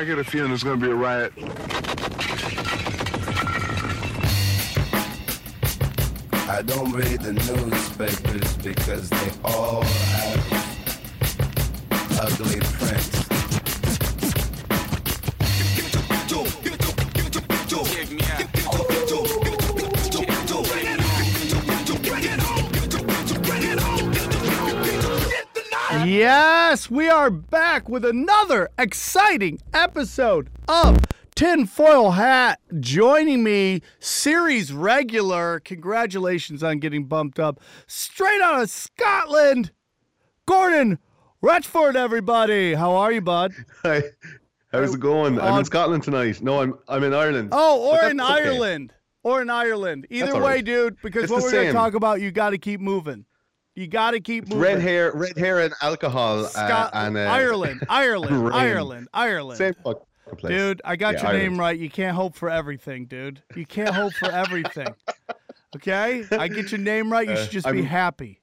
I get a feeling there's going to be a riot. I don't read the newspapers because they all have ugly prints. Yes, we are back with another exciting episode of Tinfoil Hat. Joining me, series regular. Congratulations on getting bumped up straight out of Scotland. Gordon Retchford, everybody. How are you, bud? Hi. How's it going? I'm in Scotland tonight. No, I'm I'm in Ireland. Oh, or in okay. Ireland. Or in Ireland. Either all way, right. dude, because It's what we're going to talk about, you got to keep moving. You got to keep moving. Red hair, red hair, and alcohol. Scot- uh, and uh, Ireland, Ireland. Ireland, Ireland. Same fucking place. Dude, I got Yeah, your name right. You can't hope for everything, dude. You can't hope for everything. Okay? I get your name right. You Uh, should just be happy.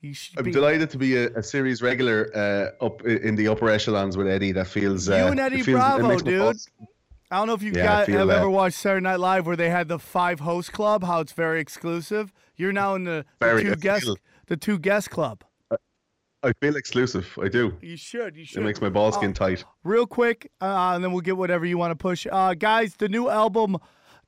You should I'm be. delighted to be a, a series regular uh, up in the upper echelons with Eddie. That feels. Uh, You and Eddie feels, Bravo, dude. pulse- I don't know if you yeah, got, have that. ever watched Saturday Night Live where they had the five host club, how it's very exclusive. You're now in the, the two guest feel- the two guest club. I feel exclusive. I do. You should. You should. It makes my ball skin Oh. tight. real quick, uh, and then we'll get whatever you want to push. Uh, guys, the new album,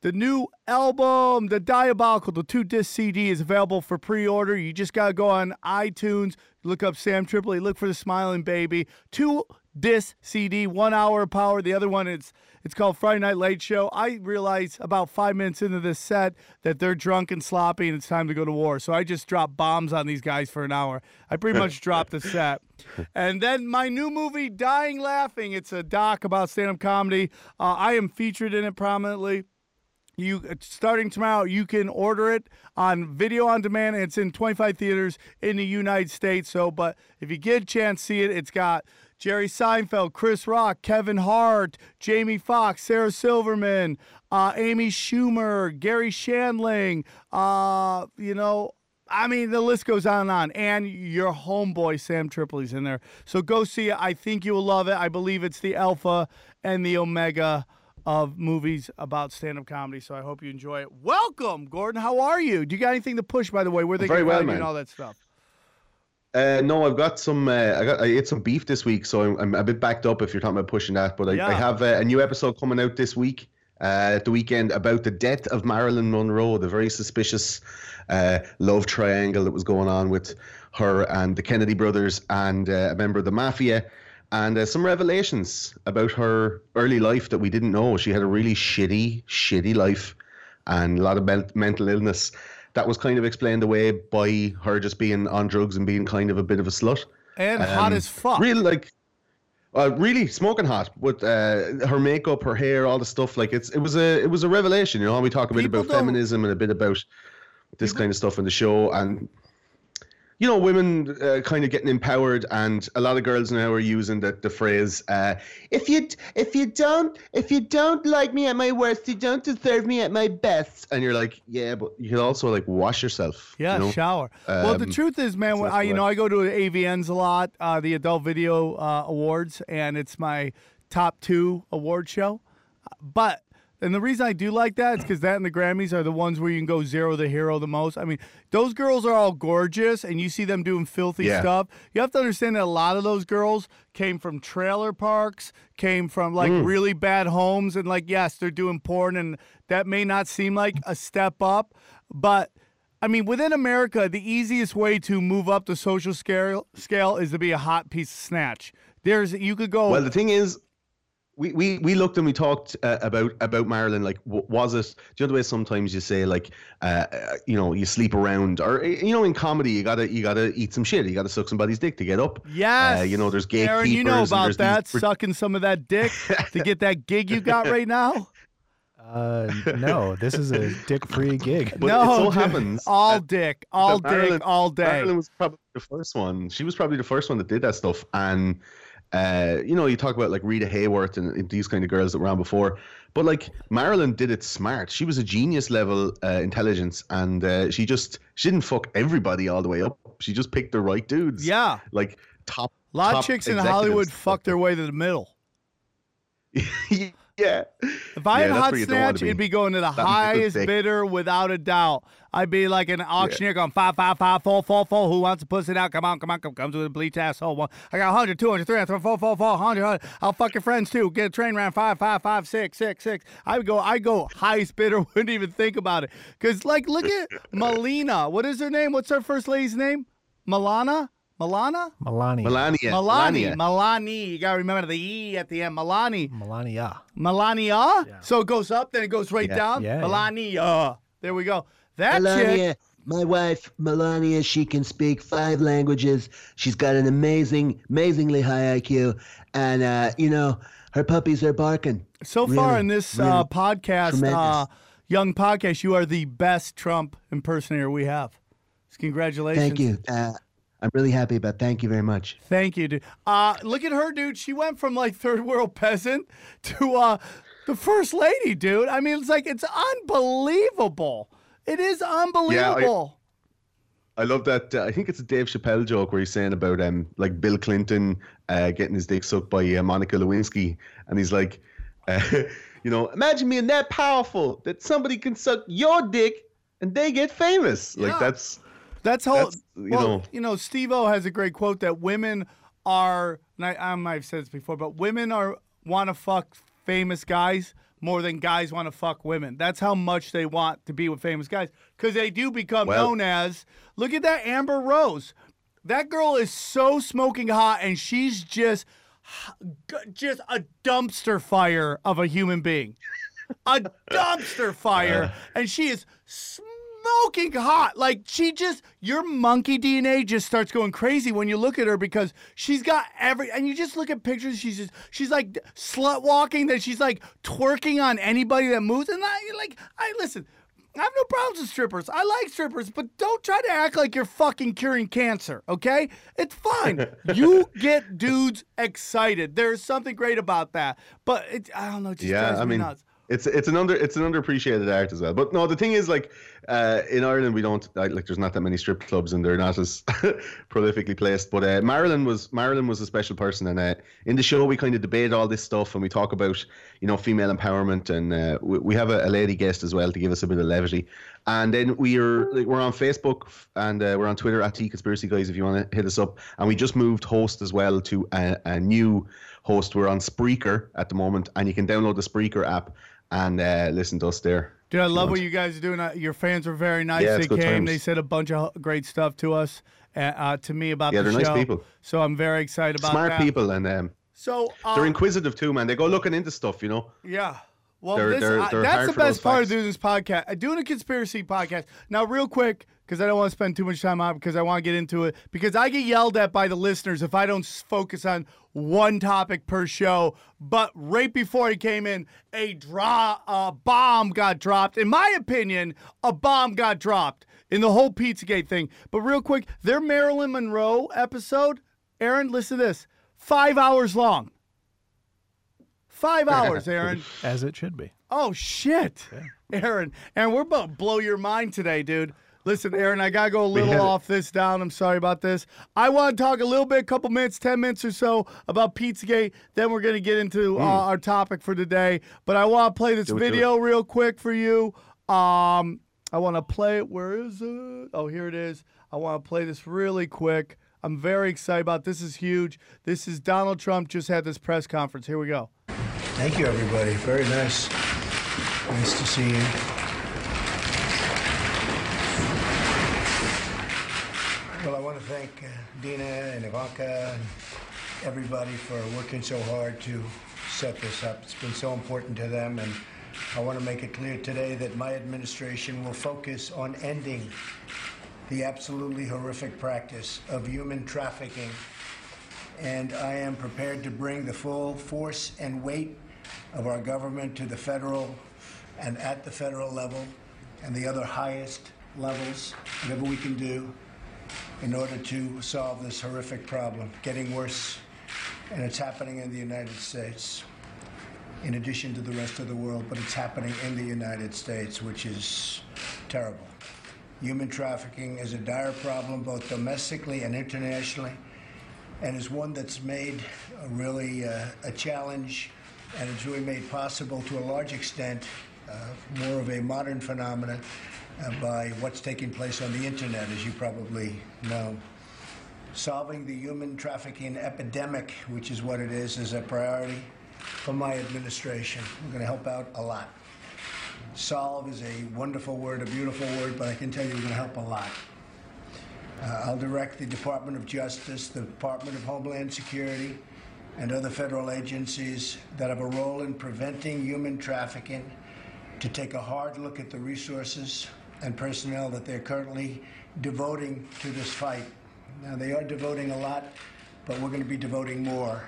the new album, the Diabolical, the two disc CD is available for pre-order. You just gotta go on iTunes, look up Sam Tripoli, look for the Smiling Baby. Two disc CD, one hour of power. The other one it's it's called Friday Night Late Show. I realized about five minutes into this set that they're drunk and sloppy and it's time to go to war. So I just dropped bombs on these guys for an hour. I pretty much dropped the set. And then my new movie, Dying Laughing. It's a doc about stand-up comedy. Uh, I am featured in it prominently. You starting tomorrow, you can order it on video on demand. And it's in 25 theaters in the United States. So, but if you get a chance see it, it's got Jerry Seinfeld, Chris Rock, Kevin Hart, Jamie Foxx, Sarah Silverman, uh, Amy Schumer, Garry Shandling. Uh, you know, I mean, the list goes on and on. And your homeboy, Sam Tripoli's in there. So go see it. I think you will love it. I believe it's the alpha and the omega of movies about stand up comedy. So I hope you enjoy it. Welcome, Gordon. How are you? Do you got anything to push, by the way? Where they Very can well, find you and all that stuff? Uh, no, I've got some. Uh, I got. I ate some beef this week, so I'm, I'm a bit backed up. If you're talking about pushing that, but I, Yeah. I have uh, a new episode coming out this week, uh, at the weekend, about the death of Marilyn Monroe, the very suspicious uh, love triangle that was going on with her and the Kennedy brothers and uh, a member of the mafia, and uh, some revelations about her early life that we didn't know. She had a really shitty, shitty life, and a lot of men- mental illness. That was kind of explained away by her just being on drugs and being kind of a bit of a slut. And hot Um, as fuck. Real like, uh, really smoking hot with uh, her makeup, her hair, all the stuff. Like it's it was a it was a revelation. You know, we talk a bit People about don't- feminism and a bit about this kind of stuff in the show, and you know, women uh, kind of getting empowered, and a lot of girls now are using the, the phrase, uh, "If you if you don't if you don't like me at my worst, you don't deserve me at my best." And you're like, yeah, but you can also like wash yourself. you Yeah, know? shower. well, the Um, truth is, man, when I, you know. I go to AVNs a lot, uh, the Adult Video uh, Awards, and it's my top two award show. But and the reason I do like that is because that and the Grammys are the ones where you can go zero the hero the most. I mean, those girls are all gorgeous, and you see them doing filthy Yeah. stuff. You have to understand that a lot of those girls came from trailer parks, came from like Mm. really bad homes, and like yes, they're doing porn, and that may not seem like a step up, but I mean, within America, the easiest way to move up the social scale scale is to be a hot piece of snatch. There's you could go. Well, the thing is, we, we, we looked and we talked uh, about about Marilyn. Like, w- was it? Do you know the way sometimes you say like, uh, uh, you know, you sleep around, or you know, in comedy, you gotta you gotta eat some shit. You gotta suck somebody's dick to get up. yes, uh, you know, there's gatekeepers. Aaron, you know about that, these- sucking some of that dick to get that gig you got right now. Uh, no, this is a dick-free gig. But no, it so happens all dick, all that Marilyn- dick, all day. Marilyn was probably the first one. She was probably the first one that did that stuff. And uh, you know, you talk about like Rita Hayworth and, and these kind of girls that were on before, but like Marilyn did it smart. She was a genius level uh, intelligence, and uh, she just she didn't fuck everybody all the way up. She just picked the right dudes. yeah, like top. a lot of chicks in. Hollywood fuck their way to the middle. yeah. If I Yeah, had hot snatch, it'd be. going to the good highest bidder without a doubt. I'd be like an auctioneer going five, five, five, four, four, four. Who wants to puss it out? Come on, come on, come, come to the bleach asshole. One. I got 100, 200, 300, 4, 4, 4, 100, 100. I'll fuck your friends too. Get a train round five, five, five, six, six, six. I would go, I go highest bidder. Wouldn't even think about it. Cause like, look at Melina. What is her name? What's her first lady's name? Milana. Milana. Melania. Melania. Milani. Melania. You gotta remember the e at the end. Milani. Melania. Melania. So it goes up, then it goes right Yeah. down. Yeah, yeah. Melania. There we go. That chick. My wife, Melania, she can speak five languages. She's got an amazing, amazingly high IQ. And, uh, you know, her puppies are barking. So far in this really uh, podcast, uh, young podcast, you are the best Trump impersonator we have. Congratulations. Thank you. I'm really happy about Thank you very much. Thank you, dude. Uh, look at her, dude. She went from like third world peasant to uh, the first lady, dude. I mean, it's like it's unbelievable. It is unbelievable. Yeah, I love that. Uh, I think it's a Dave Chappelle joke where he's saying about um like Bill Clinton uh, getting his dick sucked by uh, Monica Lewinsky, and he's like, uh, you know, imagine being that powerful that somebody can suck your dick and they get famous. Yeah. Like that's That's how That's, you well, know- you know. Steve-O has a great quote that women are. And I, I might have said this before, but women are want to fuck famous guys more than guys want to fuck women. That's how much they want to be with famous guys because they do become Well- known as. Look at that Amber Rose. That girl is so smoking hot, and she's just, just a dumpster fire of a human being a dumpster fire, uh. and she is smoking hot. Like she just, your monkey DNA just starts going crazy when you look at her because she's got every. And you just look at pictures. She's just, she's like slut walking. That she's like twerking on anybody that moves. And I like, I listen. I have no problems with strippers. I like strippers, but don't try to act like you're fucking curing cancer, okay? It's fine. you get dudes excited. There's something great about that. But it, I don't know, it just yeah. drives I me mean, nuts. It's it's an under it's an underappreciated art as well. But no, the thing is like uh, in Ireland we don't like, there's not that many strip clubs and they're not as prolifically placed. But uh, Marilyn was Marilyn was a special person, and uh, in the show we kind of debate all this stuff and we talk about you know female empowerment, and uh, we, we have a, a lady guest as well to give us a bit of levity. And then we are like, we're on Facebook and uh, we're on Twitter at T Conspiracy Guys if you want to hit us up. And we just moved host as well to a, a new host. We're on Spreaker at the moment, and you can download the Spreaker app and uh, listen to us there. Dude, I love what you guys are doing. Uh, Your fans were very nice. Yeah, they came. times. They said a bunch of great stuff to us, uh, uh, to me about Yeah, the they're nice people. So I'm very excited about Smart that. people, and um, So uh, they're inquisitive too, man. They go looking into stuff, you know. Yeah. Well, They're- this, they're- they're that's the best part of doing this podcast. Doing a conspiracy podcast. Now, real quick, because I don't want to spend too much time on it, because I want to get into it, because I get yelled at by the listeners if I don't focus on one topic per show. But right before he came in, a draw, a bomb got dropped. In my opinion, a bomb got dropped in the whole Pizzagate thing. But real quick, their Marilyn Monroe episode, Aaron, listen to this, five hours long. Five hours, Aaron. As it should be. Oh shit, Aaron. Aaron, we're about to blow your mind today, dude. Listen, Aaron, I gotta go a little off this down. I'm sorry about this. I want to talk a little bit, a couple minutes, ten minutes or so about Pizzagate. Then we're gonna get into uh, our topic for today. But I want to play this Hmm. Do it, video real quick for you. Um, I want to play it. Where is it? Oh, here it is. I want to play this really quick. I'm very excited about this. Is huge. This is Donald Trump just had this press conference. Here we go. Thank you, everybody. Very nice. Nice to see you. Well, I want to thank uh, Dina and Ivanka and everybody for working so hard to set this up. It's been so important to them, and I want to make it clear today that my administration will focus on ending the absolutely horrific practice of human trafficking and I am prepared to bring the full force and weight of our government to the federal and at the federal level and the other highest levels, whatever we can do in order to solve this horrific problem, getting worse, and it's happening in the United States. In addition to the rest of the world, but it's happening in the United States, which is terrible. Human trafficking is a dire problem, both domestically and internationally and is one that's made a really uh, a challenge and it's really made possible to a large extent uh, more of a modern phenomenon by what's taking place on the internet, as you probably know. Solving the human trafficking epidemic, which is what it is, is a priority for my administration. We're going to help out a lot. Solve is a wonderful word, a beautiful word, but I can tell you we're going to help a lot. Uh, I'll direct the Department of Justice, the Department of Homeland Security, and other federal agencies that have a role in preventing human trafficking to take a hard look at the resources and personnel that they're currently devoting to this fight. Now, they are devoting a lot, but we're going to be devoting more.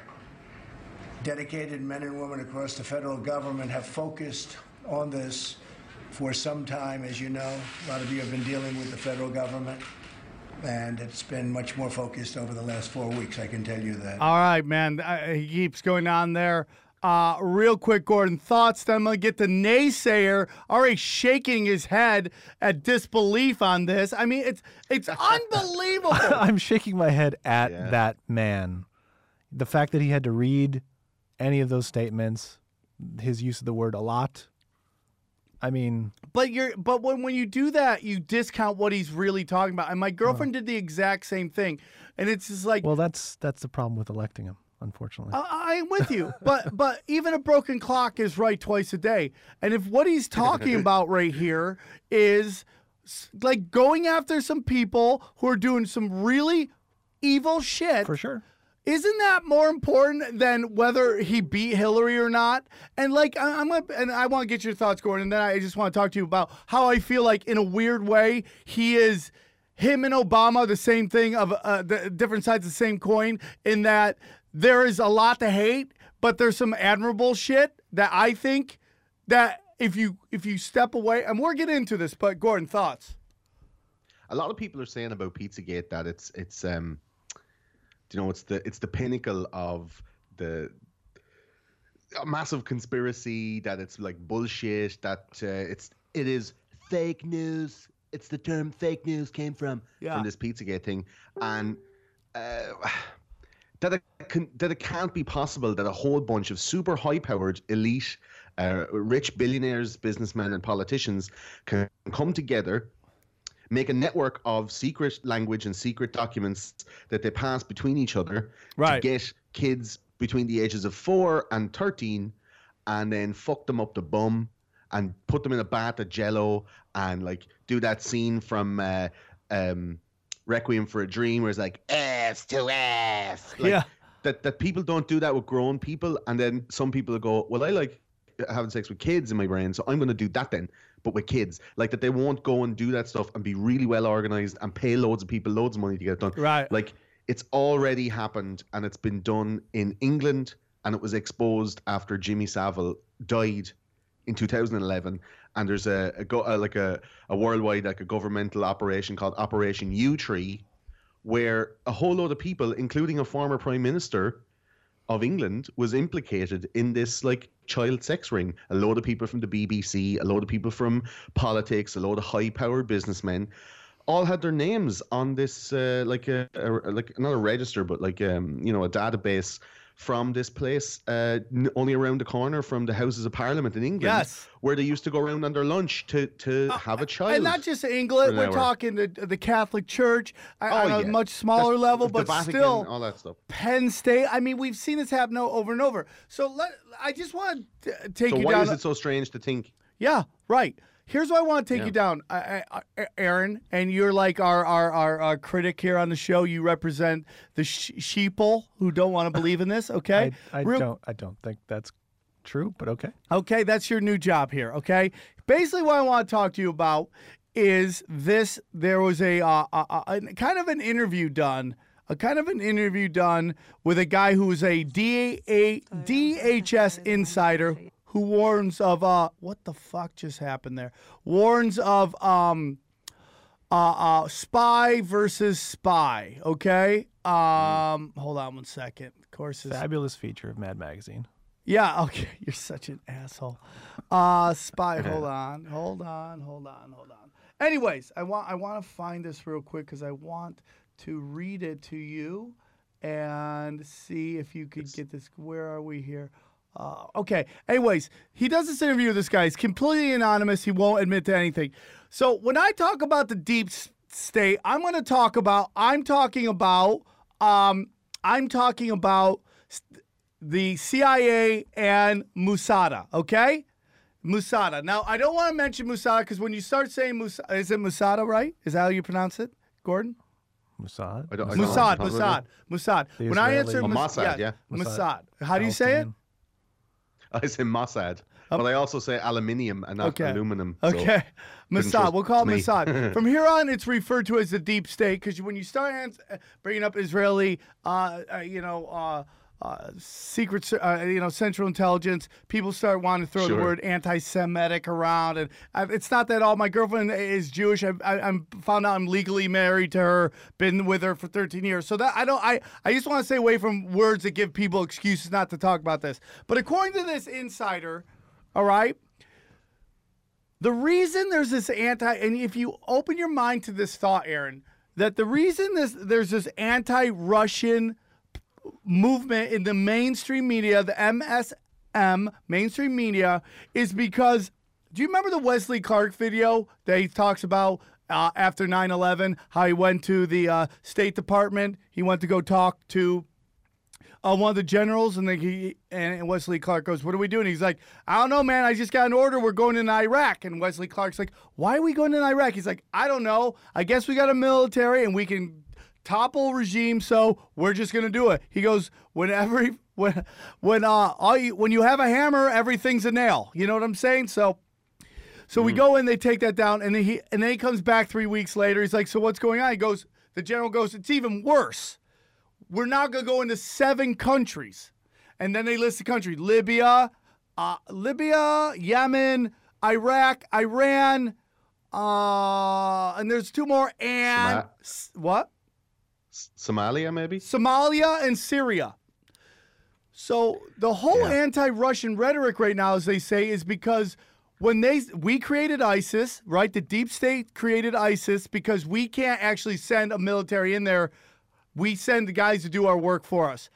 Dedicated men and women across the federal government have focused on this for some time, as you know. A lot of you have been dealing with the federal government, and it's been much more focused over the last four weeks, I can tell you that. All right, man. Uh, he keeps going on there. Uh, real quick, Gordon, thoughts? Then I'm going to get the naysayer already shaking his head at disbelief on this. I mean, it's it's unbelievable. I'm shaking my head at Yeah. that man. The fact that he had to read any of those statements, his use of the word a lot. I mean, But you're but when when you do that, you discount what he's really talking about. And my girlfriend did the exact same thing. And it's just like well, that's that's the problem with electing him, unfortunately. I, I'm with you, but but even a broken clock is right twice a day. And if what he's talking about right here is like going after some people who are doing some really evil shit, For sure. isn't that more important than whether he beat Hillary or not? And like I- I'm gonna, and I want to get your thoughts, Gordon. And then I just want to talk to you about how I feel like in a weird way he is him and Obama the same thing of uh, the different sides of the same coin in that there is a lot to hate, but there's some admirable shit that I think that if you if you step away, and we're getting into this, but Gordon, thoughts? a lot of people are saying about Pizzagate that it's it's um you know it's the it's the pinnacle of the a massive conspiracy that it's like bullshit that uh, it's it is Fake news. It's the term fake news came from. Yeah. from this Pizzagate thing and uh, that can, that it can't be possible that a whole bunch of super high powered elite uh, rich billionaires businessmen and politicians can come together make a network of secret language and secret documents that they pass between each other Right. to get kids between the ages of 4 and 13 and then fuck them up the bum and put them in a bath of jello and like do that scene from uh, um, Requiem for a Dream where it's like F to F. Like, Yeah. That, that people don't do that with grown people and then some people go, well, I like having sex with kids in my brain, so I'm going to do that then, but with kids. Like that they won't go and do that stuff and be really well organized and pay loads of people loads of money to get it done. Right. Like it's already happened and it's been done in England and it was exposed after Jimmy Savile died in 2011 and there's a, a, go, uh, like a, a worldwide like a governmental operation called Operation Yewtree where a whole load of people including a former prime minister of England was implicated in this like child sex ring. A load of people from the BBC, a load of people from politics, a load of high-powered businessmen, all had their names on this uh, like a, a like not a register, but like um you know a database from this place uh, only around the corner from the Houses of Parliament in England, Yes. where they used to go around on their lunch to to have a child. And not just England, we're hour. talking the, the Catholic Church uh, Oh, on a much smaller That's- level, but Vatican, still all that stuff. Penn State. I mean, we've seen this happen over and over. So let I just want to take So you why down. is it so strange to think? yeah, right. Here's why I want to take Yeah. you down, I, I, I- Aaron, and you're like our, our our our critic here on the show. You represent the sh- sheeple who don't want to believe in this. Okay, I, I Real- don't I don't think that's true, but okay. Okay, that's your new job here. Okay, basically, what I want to talk to you about is this. There was a, uh, a, a, a kind of an interview done, a kind of an interview done with a guy who was a DA, DHS insider who warns of uh, what the fuck just happened there? Warns of um, uh, uh, spy versus spy. Okay. Um, hold on one second. Of course, this Fabulous feature of Mad Magazine. yeah, okay. You're such an asshole. Uh spy, hold on. Hold on. Hold on. Hold on. Anyways, I want I want to find this real quick cuz I want to read it to you and see if you could get this where are we here? Uh, okay. Anyways, he does this interview with this guy. He's completely anonymous. He won't admit to anything. So when I talk about the deep state, I'm going to talk about. I'm talking about. Um, I'm talking about the CIA and Musada. Okay. Musada. Now, I don't want to mention Musada because when you start saying Musada, is it Musada, right? Is that how you pronounce it, Gordon? Mossad. I don't- I Mossad, Mossad. Mossad, Mossad. When I answer Mus- Mossad, yeah. Mossad. How do you say it? I say Mossad, but I also say aluminium and not Okay. aluminum. so- Okay. Mossad. We'll call it. Mossad. From here on, it's referred to as the deep state because when you start uh, bringing up Israeli, uh, uh, you know, uh, uh, secret, uh, you know, Central Intelligence, people start wanting to throw the word anti-Semitic around, and I, it's not that all. My girlfriend is Jewish. I, I, I'm found out I'm legally married to her. Been with her for 13 years. So that I don't. I I just want to stay away from words that give people excuses not to talk about this. But according to this insider, all right. The reason there's this anti, and if you open your mind to this thought, Aaron, that the reason this there's this anti-Russian movement in the mainstream media, the MSM mainstream media, is because do you remember the Wesley Clark video that he talks about uh, after 9/11? How he went to the uh, State Department, he went to go talk to uh, one of the generals, and then he and Wesley Clark goes, "What are we doing?" He's like, "I don't know, man. I just got an order. We're going into Iraq." And Wesley Clark's like, "Why are we going to Iraq?" He's like, "I don't know. I guess we got a military and we can topple regime, so we're just gonna do it." He goes, "Whenever he, when when uh all you, when you have a hammer, everything's a nail. You know what I'm saying?" So. So we go in, they take that down, and then he and then he comes back three weeks later. He's like, "So what's going on?" He goes, "The general goes, it's even worse. We're now going to go into seven countries, and then they list the country: Libya, uh, Libya, Yemen, Iraq, Iran, uh, and there's two more, and what? Somalia, maybe. Somalia and Syria. So the whole Yeah. anti-Russian rhetoric right now, as they say, is because when they we created ISIS, right? The deep state created ISIS because we can't actually send a military in there. We send the guys to do our work for us.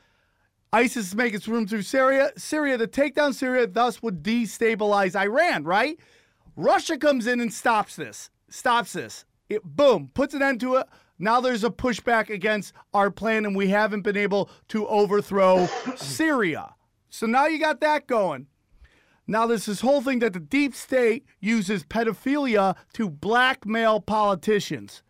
ISIS is making its room through Syria. Syria to take down Syria, thus would destabilize Iran, right? Russia comes in and stops this. Stops this. It boom, puts an end to it. Now there's a pushback against our plan, and we haven't been able to overthrow Syria. So now you got that going. Now there's this whole thing that the deep state uses pedophilia to blackmail politicians.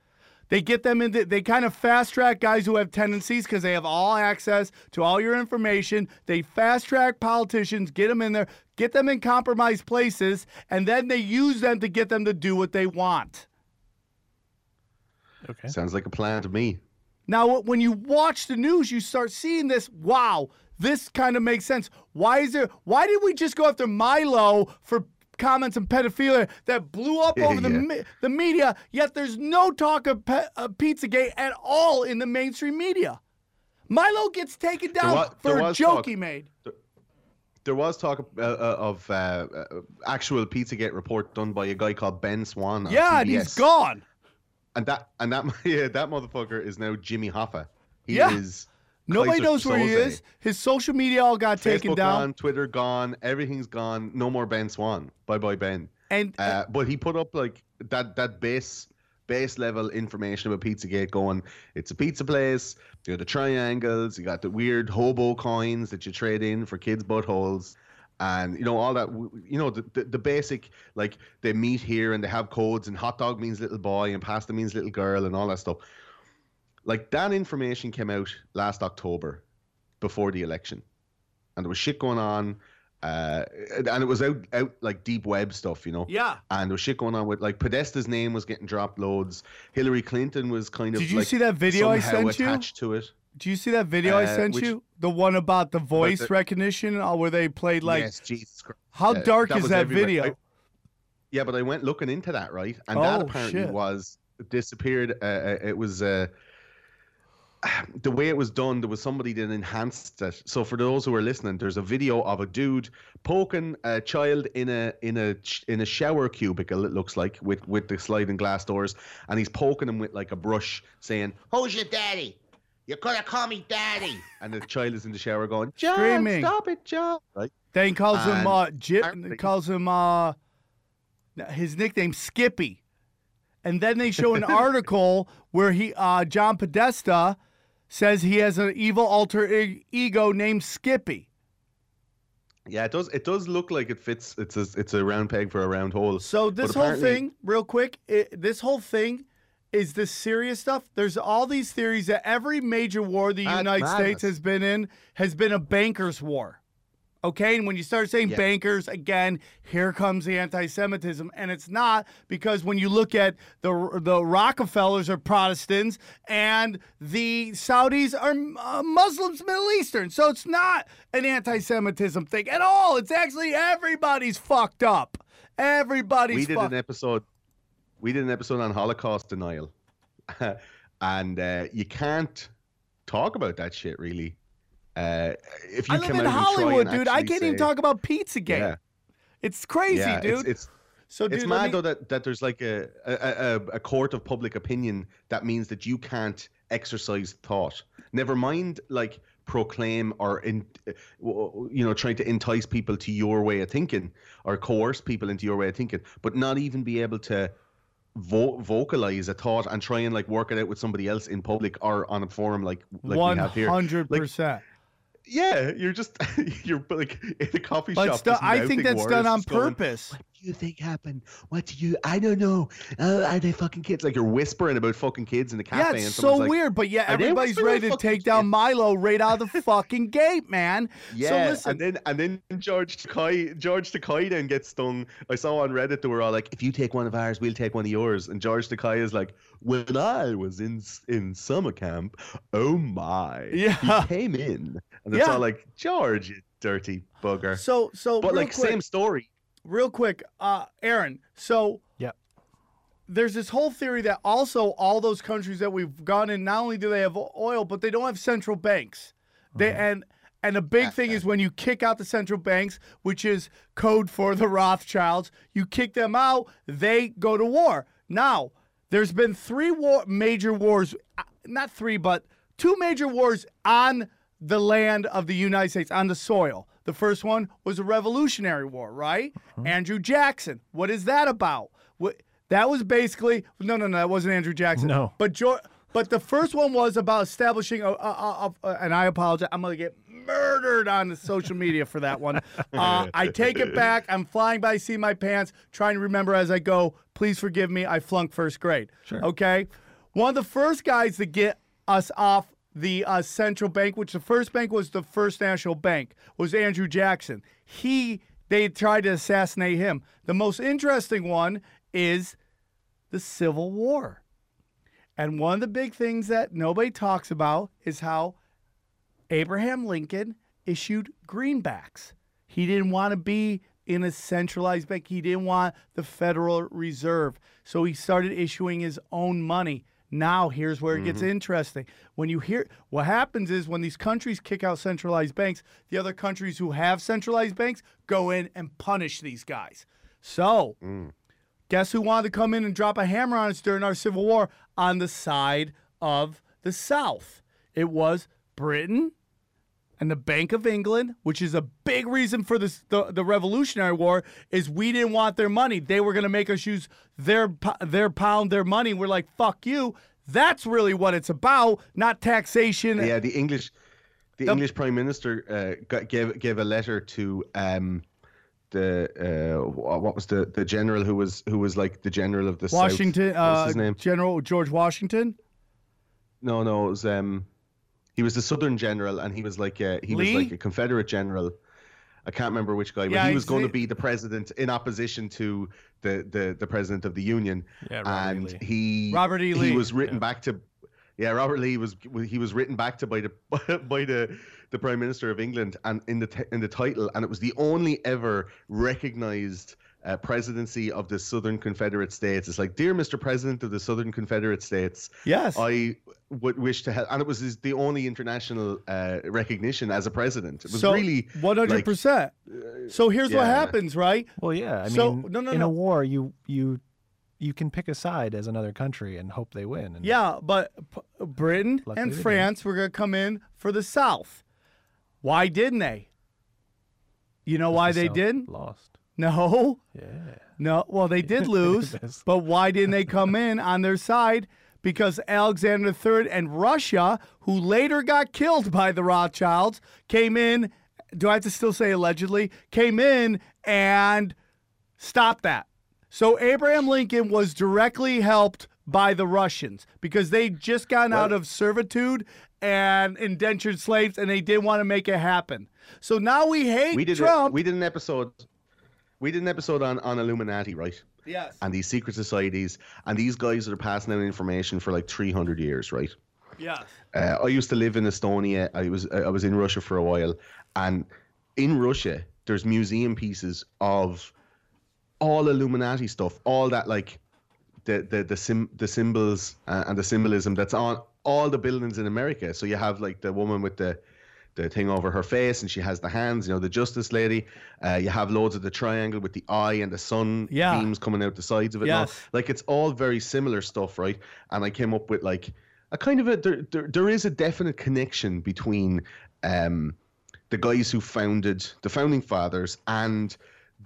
They get them into, they kind of fast track guys who have tendencies because they have all access to all your information. They fast track politicians, get them in there, get them in compromised places, and then they use them to get them to do what they want. Okay. Sounds like a plan to me. Now, when you watch the news, you start seeing this. Wow, this kind of makes sense. Why is there? Why did we just go after Milo for comments on pedophilia that blew up over the Yeah. me- the media? Yet there's no talk of, pe- of Pizzagate at all in the mainstream media. Milo gets taken down wa- for a joke talk. he made. There was talk uh, uh, of uh, uh, actual Pizzagate report done by a guy called Ben Swann. On Yeah, and he's gone. And that and that yeah, that motherfucker is now Jimmy Hoffa. He Yeah. is. Nobody knows where he is. His social media all got taken down. gone, Twitter gone, everything's gone. No more Ben Swann. Bye bye Ben. And Uh, but he put up like that that base base level information about Pizzagate going. It's a pizza place. You got the triangles. You got the weird hobo coins that you trade in for kids' buttholes. And you know all that. You know the, the the basic like they meet here and they have codes and hot dog means little boy and pasta means little girl and all that stuff. Like that information came out last October, before the election, and there was shit going on. Uh, and it was out out like deep web stuff, you know. yeah. And there was shit going on with like Podesta's name was getting dropped loads. Hillary Clinton was kind of Did you like, see that video I sent you? attached to it. Do you see that video I Uh, sent which- you? The one about the voice the- recognition, uh, where they played like. yes, Jesus Christ. How dark is that everywhere. video? I- yeah, but I went looking into that, right? And Oh, that apparently shit. was disappeared. Uh, uh, it was uh, the way it was done. There was somebody that enhanced it. So for those who are listening, there's a video of a dude poking a child in a in a in a shower cubicle. It looks like with with the sliding glass doors, and he's poking him with like a brush, saying, Who's your daddy? You could have called me daddy. and the child is in the shower going, John, Screaming. stop it, John. Right. Then he calls him And uh, Jip, calls him uh, his nickname Skippy. And then they show an article where he uh, John Podesta says he has an evil alter e- ego named Skippy. Yeah, it does. It does look like it fits. It's a it's a round peg for a round hole. So But this whole apparently- thing, real quick, it, this whole thing is this serious stuff. There's all these theories that every major war the United States has been in has been a bankers' war. Okay, and when you start saying Yeah. bankers again, here comes the anti-Semitism, and it's not because when you look at the the Rockefellers are Protestants and the Saudis are uh, Muslims, Middle Eastern, so it's not an anti-Semitism thing at all. It's actually everybody's fucked up. Everybody's we did fucked. an episode. We did an episode on Holocaust denial, and uh, you can't talk about that shit really. Uh, if you I live in out and try Hollywood, dude. I can't even talk about Pizzagate. Yeah, It's crazy, yeah, dude. It's, it's so, dude, it's mad me- though that, that there's like a, a, a, a court of public opinion that means that you can't exercise thought. Never mind like proclaim or in, you know trying to entice people to your way of thinking or coerce people into your way of thinking, but not even be able to vo- vocalize a thought and try and like work it out with somebody else in public or on a forum like like One we have here. hundred Like, percent. yeah, you're just you're like in a coffee But shop. I think that's done on going, purpose. What do you think happened? What do you? I don't know. Uh, are they fucking kids? Like you're whispering about fucking kids in the cafe. Yeah, and it's so like, weird, but yeah, everybody's ready to fucking take down kids?" Milo right out of the fucking gate, man. Yeah, so listen, and then and then George Takei George Takei then gets stung. I saw on Reddit they were all like, "If you take one of ours, we'll take one of yours." And George Takei is like, "When I was in in summer camp, oh my, Yeah. he came in." And it's Yeah. all like, "George, dirty bugger." so so but like quick, same story. Real quick, uh, Aaron. So Yep. there's this whole theory that also all those countries that we've gone in, not only do they have oil, but they don't have central banks. They and and a big thing is when you kick out the central banks, which is code for the Rothschilds, you kick them out, they go to war. Now, there's been three war major wars, uh, not three, but two major wars on the land of the United States, on the soil. The first one was a Revolutionary War, right? Andrew Jackson. What is that about? What that was basically no, no, no. That wasn't Andrew Jackson. No. but George, but the first one was about establishing a, a, a, a- and I apologize. I'm gonna get murdered on the social media for that one. Uh, I take it back. I'm flying by, see my pants, trying to remember as I go. Please forgive me. I flunked first grade. Sure. Okay. One of the first guys to get us off the uh, central bank, which the first bank was the First National Bank, was Andrew Jackson. He they tried to assassinate him. The most interesting one is the Civil War. And one of the big things that nobody talks about is how Abraham Lincoln issued greenbacks. He didn't want to be in a centralized bank. He didn't want the Federal Reserve. So he started issuing his own money. Now, here's where it gets mm-hmm. interesting. When you hear what happens is when these countries kick out centralized banks, the other countries who have centralized banks go in and punish these guys. So, mm. Guess who wanted to come in and drop a hammer on us during our Civil War on the side of the South? It was Britain and the Bank of England, which is a big reason for this, the the Revolutionary War, is we didn't want their money. They were going to make us use their their pound, their money. We're like, fuck you. That's really what it's about, not taxation. Yeah, the English, the English Prime Minister uh, got, gave gave a letter to um, the uh, what was the the general who was who was like the general of the South? Washington, What's uh, his name? General George Washington. No, no, it was um, he was the Southern general, and he was like a, he Lee? was like a Confederate general. I can't remember which guy, but Yeah, he was he's going to be the president in opposition to the the, the president of the Union. Yeah, Robert E. and Lee. he Robert E. Lee. He was written back to. Yeah, Robert Lee was he was written back to by the by the the Prime Minister of England and in the t- in the title, and it was the only ever recognized uh, presidency of the Southern Confederate States. It's like, dear Mr. President of the Southern Confederate States, Yes. I would wish to help, and it was his, the only international uh, recognition as a president. It was so really one hundred percent. So here's what happens, right? Well, yeah. I So- mean, no, no, in no. a war, you you you can pick a side as another country and hope they win. And Yeah, but P- Britain and France were going to come in for the South. Why didn't they? You know why they So, didn't? Lost. No. Yeah. No, well, they did lose, but why didn't they come in on their side? Because Alexander III and Russia, who later got killed by the Rothschilds, came in. Do I have to still say allegedly? Came in and stopped that. So Abraham Lincoln was directly helped by the Russians because they just gotten out of servitude and indentured slaves, and they didn't want to make it happen. So now we hate We did a- Trump. we did an episode. We did an episode on on Illuminati, right? yes. And these secret societies, and these guys that are passing out information for like 300 years, right? Yes. Uh, I used to live in Estonia. I was I was in Russia for a while, and in Russia, there's museum pieces of all Illuminati stuff, all that like the the the sim the symbols uh, and the symbolism that's on all the buildings in America. So you have like the woman with the the thing over her face, and she has the hands. You know, the Justice Lady. Uh, you have loads of the triangle with the eye and the sun Yeah. beams coming out the sides of it. Yes. Like it's all very similar stuff, right? And I came up with like a kind of a there there, there is a definite connection between um the guys who founded the founding fathers and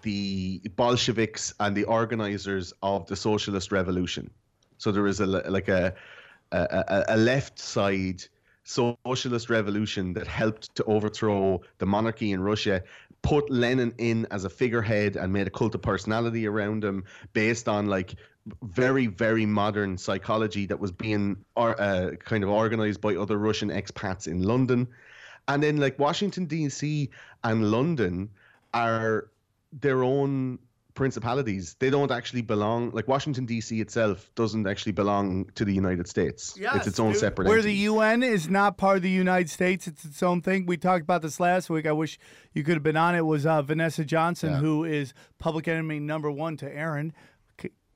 the Bolsheviks and the organizers of the socialist revolution. So there is a like a, a, a left side socialist revolution that helped to overthrow the monarchy in Russia, put Lenin in as a figurehead and made a cult of personality around him based on like very very modern psychology that was being uh, kind of organized by other Russian expats in London. And then like Washington D.C. and London are their own principalities. They don't actually belong. Like Washington D.C. itself doesn't actually belong to the United States. yes, it's its own dude. separate. Where entity. the UN is not part of the United States, it's its own thing. We talked about this last week. I wish you could have been on it. Was uh, Vanessa Johnson, Yeah. who is public enemy number one to Aaron,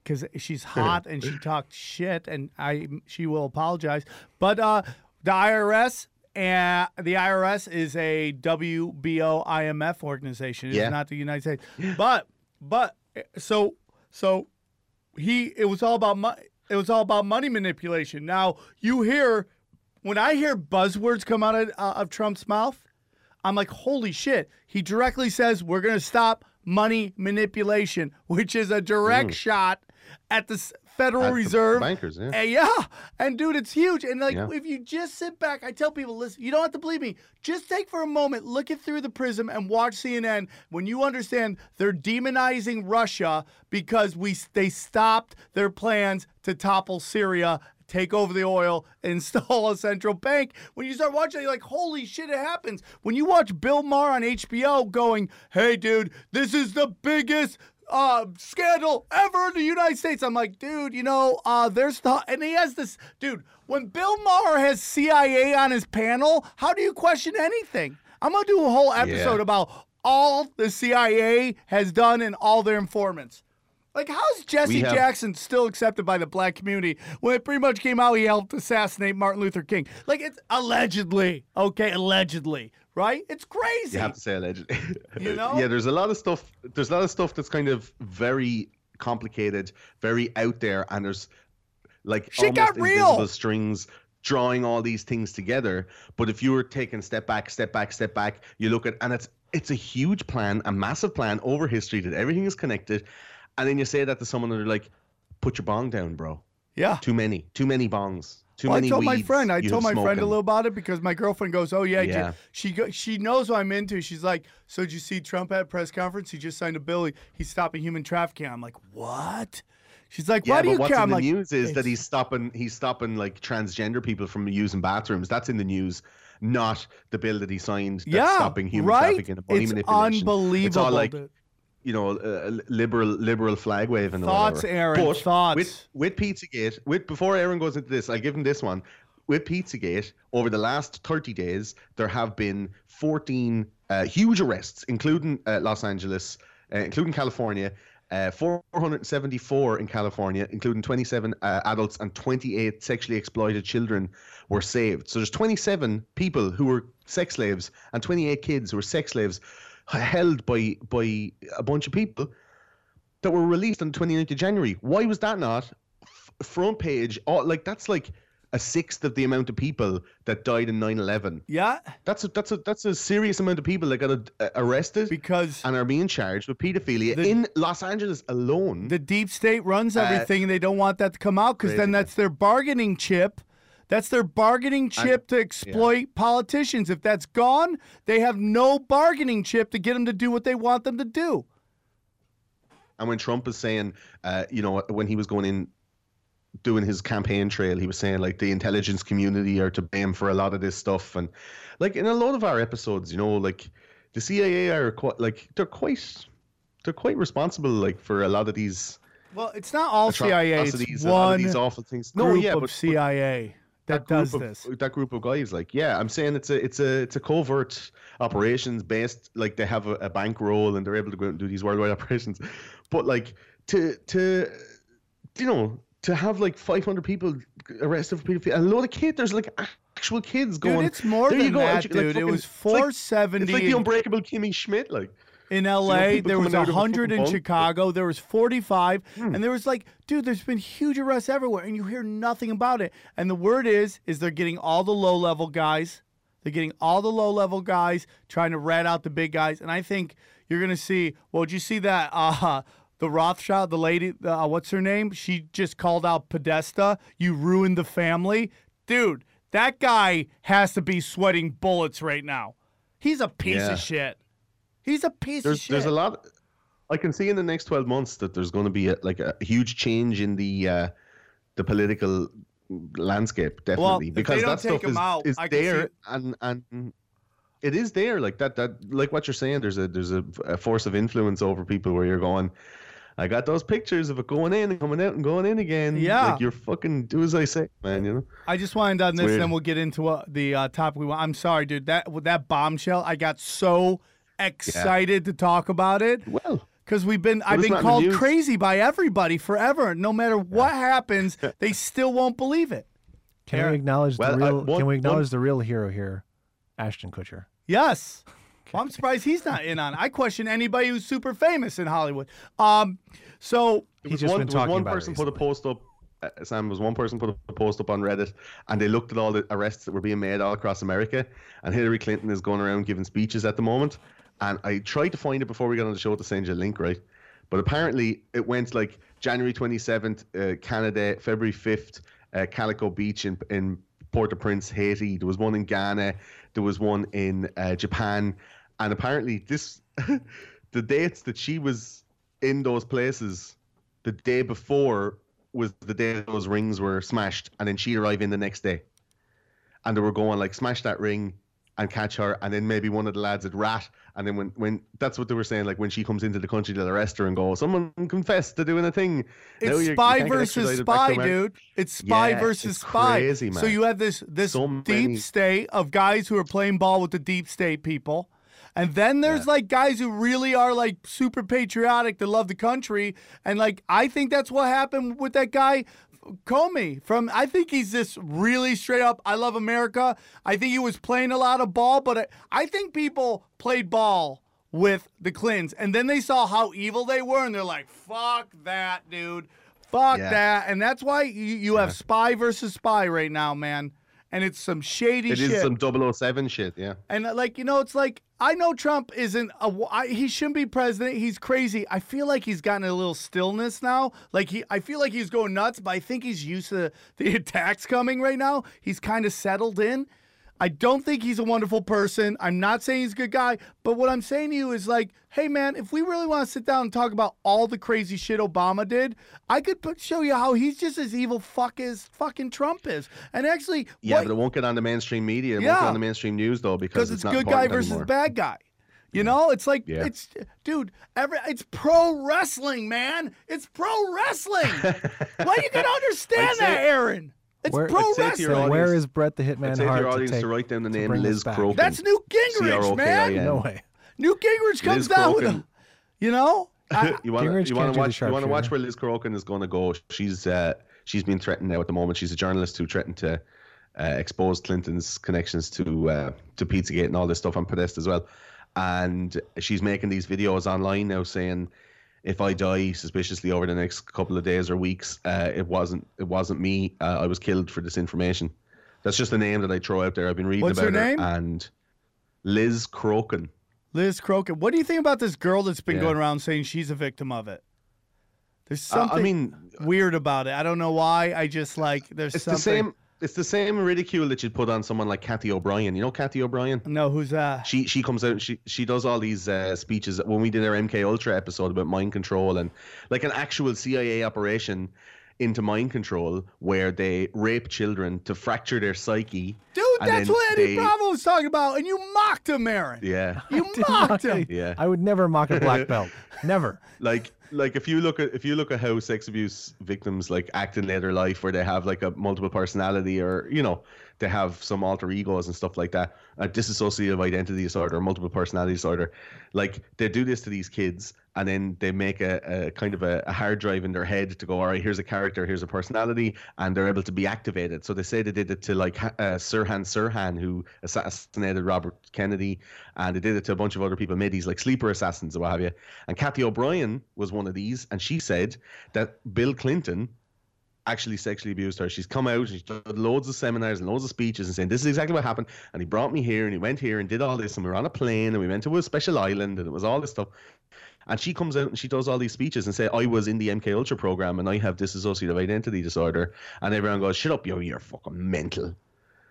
because she's hot and she talked shit, and I she will apologize. But uh, the IRS. And the IRS is a WBO IMF organization. It's Yeah. not the United States. But but so so he it was all about money it was all about money manipulation. Now you hear when i hear buzzwords come out of, uh, of trump's mouth i'm like holy shit. He directly says we're going to stop money manipulation which is a direct shot at the federal At reserve bankers, yeah. and yeah, and dude, it's huge. And like, Yeah. if you just sit back, I tell people, listen, you don't have to believe me. Just take for a moment, look it through the prism, and watch CNN. When you understand they're demonizing Russia because we they stopped their plans to topple Syria. Take over the oil, install a central bank. When you start watching, you're like, holy shit, it happens. When you watch Bill Maher on HBO going, hey, dude, this is the biggest uh, scandal ever in the United States. I'm like, dude, you know, uh, there's the, and he has this, dude, when Bill Maher has CIA on his panel, how do you question anything? I'm going to do a whole episode Yeah. about all the CIA has done and all their informants. Like, how's Jesse have- Jackson still accepted by the black community when it pretty much came out he helped assassinate Martin Luther King? Like, it's allegedly, okay, allegedly, right? It's crazy. You have to say allegedly. You know? yeah, there's a lot of stuff. There's a lot of stuff that's kind of very complicated, very out there, and there's like got almost real. invisible strings drawing all these things together. But if you were taking step back, step back, step back, you look at and it's it's a huge plan, a massive plan over history that everything is connected, and then you say that to someone and they're like, "Put your bong down, bro. yeah. Too many, too many bongs." Too Well, many I told my friend. I told my have friend a little about it because my girlfriend goes, "Oh yeah, Yeah. she she knows what I'm into." She's like, "So did you see Trump at press conference? He just signed a bill. He's stopping human trafficking." I'm like, "What?" She's like, Yeah, "Why do but you what's care?" in the like, news is that he's stopping he's stopping like transgender people from using bathrooms. That's in the news, not the bill that he signed that's Yeah, stopping human right? trafficking It's manipulation. It's unbelievable, all like dude. You know, liberal liberal flag waving. Thoughts. Aaron, But thoughts. With with Pizzagate, with before Aaron goes into this, I'll give him this one. With Pizzagate, over the last 30 days, there have been 14 uh, huge arrests, including uh, Los Angeles, uh, including California, uh, 474 in California, including 27 uh, adults and 28 sexually exploited children were saved. So there's 27 people who were sex slaves and 28 kids who were sex slaves held by by a bunch of people that were released on the 29th of January. Why was that not f- front page? Oh, like that's like a sixth of the amount of people that died in 9/11. Yeah, That's a that's a that's a serious amount of people that got uh, arrested because and are being charged with pedophilia The- in Los Angeles alone. the deep state runs Uh, everything, and they don't want that to come out because then that's their bargaining chip. That's their bargaining chip to exploit politicians. If that's gone, they have no bargaining chip to get them to do what they want them to do. And when Trump was saying, uh, you know, when he was going in doing his campaign trail, he was saying like the intelligence community are to blame for a lot of this stuff, and like in a lot of our episodes, you know, like the CIA are quite like they're quite they're quite responsible like for a lot of these Well, it's not all CIA. It's one these awful things. group No, yeah, but CIA that, group does of, this. That group of guys, like, yeah, I'm saying it's a it's a it's a covert operations based. Like they have a, a bankroll and they're able to go out and do these worldwide operations. But like to to you know to have like 500 people arrested for pedophilia, a lot of kids. There's like actual kids Dude, going. it's more "There you than go," that, you- like, dude. it fucking- was it's like- 470 It's like the unbreakable Kimmy Schmidt, like. In LA. there was coming out of a 100 in. Chicago. There was 45. Hmm. And there was like, dude, there's been huge arrests everywhere and you hear nothing about it. And the word is, is they're getting all the low level guys. They're getting all the low level guys trying to rat out the big guys. And I think you're going to see, well, did you see that? Uh, the Rothschild, the lady, uh, what's her name? She just called out Podesta. You ruined the family. Dude, that guy has to be sweating bullets right now. He's a piece Yeah. of shit. He's a piece of there's shit. there's a lot I can see in the next 12 months that there's going to be a, like a huge change in the uh, the political landscape definitely if they because don't that take stuff 'em is, out, is I can see there and and it is there like that that like what you're saying there's a there's a, a force of influence over people where you're going I got those pictures of it going in and coming out and going in again. Yeah. Like you're fucking do as I say, man, you know? I just wanted on this, weird. and then we'll get into uh, the uh, topic. We want. I'm sorry, dude. That with that bombshell, I got so excited to talk about it Well, because we've been. I've been not in the called crazy by everybody forever. No matter what happens, they still won't believe it. Can Aaron- we acknowledge Well, the I- real? one- can we one- acknowledge the real hero here, Ashton Kutcher? Yes. Well, I'm surprised he's not in on it. I question anybody who's super famous in Hollywood. Um, so He's was just one, been there was talking one about it person put a post up. Uh, Sam was one person put a post up on Reddit, and they looked at all the arrests that were being made all across America. And Hillary Clinton is going around giving speeches at the moment. And I tried to find it before we got on the show to send you a link, right? But apparently it went like January 27th, uh, Canada, February 5th, uh, Calico Beach in in Port-au-Prince, Haiti. There was one in Ghana. There was one in uh, Japan. And apparently this, the dates that she was in those places the day before was the day those rings were smashed, and then she arrived in the next day. And they were going like smash that ring and catch her, and then maybe one of the lads would rat, and then when when that's what they were saying, like when she comes into the country, they'll arrest her and go, someone confessed to doing a thing. It's spy versus extradited back to spy, dude. It's spy Yeah, versus it's spy. crazy, So you have this this So deep many- state of guys who are playing ball with the deep state people. And then there's like guys who really are like super patriotic that love the country. And like I think that's what happened with that guy Comey from I think he's just really straight up I love America. I think he was playing a lot of ball, but I, I think people played ball with the Clintons and then they saw how evil they were and they're like, fuck that, dude. Fuck Yeah. that. And that's why you, you have spy versus spy right now, man. And it's some shady It shit. is some 007 shit, yeah. And uh, like you know, it's like I know Trump isn't a I, he shouldn't be president. He's crazy. I feel like he's gotten a little stillness now. Like he, I feel like he's going nuts, but I think he's used to the attacks coming right now. He's kind of settled in. I don't think he's a wonderful person. I'm not saying he's a good guy, but what I'm saying to you is like, hey man, if we really want to sit down and talk about all the crazy shit Obama did, I could put, show you how he's just as evil fuck as fucking Trump is. And actually, Yeah, what- but it won't get on the mainstream media. It won't Yeah. get on the mainstream news though because it's not good guy versus anymore. bad guy. You know, it's like Yeah. it's dude, every it's pro wrestling, man. It's pro wrestling. Why you gotta understand that, Aaron? It's Where- pro I'd say to your wrestling. audience- Where is Brett the I'd Hitman say to Hart your to audience take? to write down the name Liz this? Crokin. That's Newt Gingrich, man. C-R-O-K-I-N. No way. Newt Gingrich comes Liz down with Crokin. a, you know. I- you want Gingrich you can't to do the watch you want to watch where Liz Crokin is going to go. She's uh, she's being threatened now at the moment. She's a journalist who threatened to uh, expose Clinton's connections to uh, to Pizzagate and all this stuff on Podesta as well. And she's making these videos online now saying if I die suspiciously over the next couple of days or weeks, uh, it wasn't it wasn't me. Uh, I was killed for this information. That's just a name that I throw out there. I've been reading What's about her name? and Liz Crokin. Liz Crokin. What do you think about this girl that's been Yeah. going around saying she's a victim of it? There's Uh, something I mean, weird about it. I don't know why. I just like there's it's something. the same. It's the same ridicule that you'd put on someone like Kathy O'Brien. You know Kathy O'Brien. No, who's that? She she comes out and she she does all these uh, speeches when we did our MK Ultra episode about mind control and like an actual CIA operation into mind control where they rape children to fracture their psyche. Dude, that's what Eddie they- Bravo was talking about, and you mocked him, Aaron. Yeah. You mocked him. Yeah. I would never mock a black belt. Never. like like if you look at if you look at how sex abuse victims like act in later life where they have like a multiple personality or you know they have some alter egos and stuff like that a dissociative identity disorder multiple personality disorder. Like they do this to these kids and then they make a, a kind of a, a hard drive in their head to go all right here's a character here's a personality and they're able to be activated. So they say they did it to like uh, sirhan sirhan who assassinated robert kennedy and they did it to a bunch of other people made these like sleeper assassins or what have you. And kathy o'brien was one of these and she said that bill clinton actually sexually abused her. She's come out, she's done loads of seminars and loads of speeches and saying, This is exactly what happened. And he brought me here and he went here and did all this. And we were on a plane and we went to a special island and it was all this stuff. And she comes out and she does all these speeches and say, I was in the MK Ultra program and I have dissociative identity disorder. And everyone goes, Shut up, yo, you're fucking mental.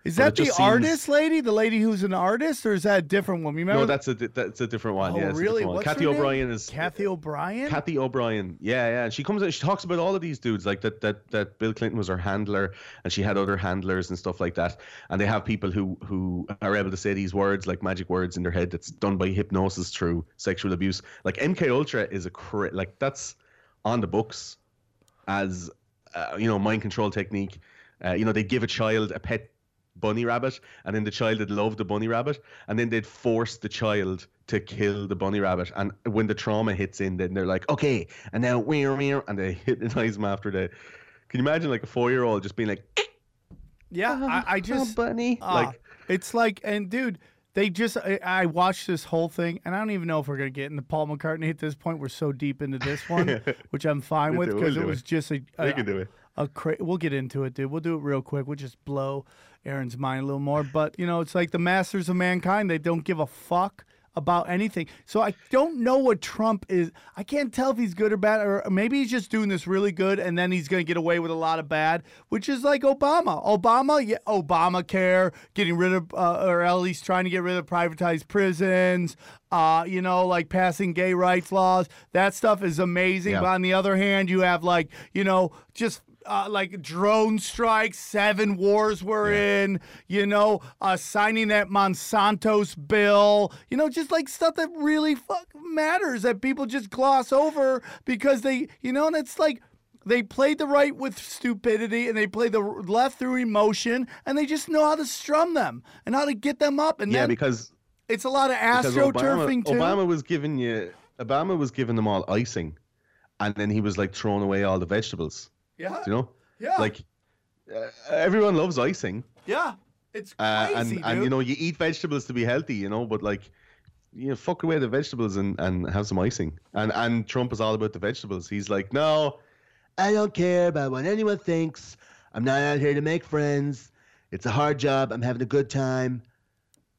Is that the seems- artist lady, the lady who's an artist, or is that a different one? You remember? No, that's a that's a different one. Oh, yeah, really? one. What's Kathy her name? O'Brien is Kathy O'Brien. Kathy O'Brien. Yeah, yeah. And she comes out, she talks about all of these dudes, like that that that Bill Clinton was her handler and she had other handlers and stuff like that. And they have people who who are able to say these words like magic words in their head that's done by hypnosis through sexual abuse. Like MK Ultra is a cra- like that's on the books as uh, you know, mind control technique. Uh, you know, they give a child a pet bunny rabbit, and then the child would love the bunny rabbit, and then they'd force the child to kill the bunny rabbit. And when the trauma hits in, then they're like, okay, and now we're we're, and they hypnotize them after that. Can you imagine like a four year old just being like, yeah, I, I just bunny, Ah, like. it's like, and dude, they just I, I watched this whole thing, and I don't even know if we're gonna get into Paul McCartney at this point. We're so deep into this one, which I'm fine We'll with do it, because we'll it was it. just a, We can do it. a cra- we'll get into it, dude. We'll do it real quick. We'll just blow Aaron's mind a little more. But you know, it's like the masters of mankind. They don't give a fuck about anything. So I don't know what Trump is. I can't tell if he's good or bad, or maybe he's just doing this really good, and then he's gonna get away with a lot of bad, which is like Obama. Obama, yeah, Obamacare, getting rid of, uh, or at least trying to get rid of privatized prisons. Uh, you know, like passing gay rights laws. That stuff is amazing. Yeah. But on the other hand, you have like, you know, just uh, like drone strikes, seven wars we're in, you know, uh, signing that Monsanto's bill, you know, just like stuff that really fuck matters that people just gloss over because they, you know, and it's like they played the right with stupidity and they play the left through emotion and they just know how to strum them and how to get them up. And Yeah, then because it's a lot of astroturfing Obama, too. Obama was giving you Obama was giving them all icing, and then he was like throwing away all the vegetables. Yeah, You know, yeah, like uh, everyone loves icing. yeah. It's Uh, crazy, and and you know you eat vegetables to be healthy, you know, but like you know, fuck away the vegetables and, and have some icing. And and Trump is all about the vegetables. He's like, no, I don't care about what anyone thinks. I'm not out here to make friends. It's a hard job. I'm having a good time.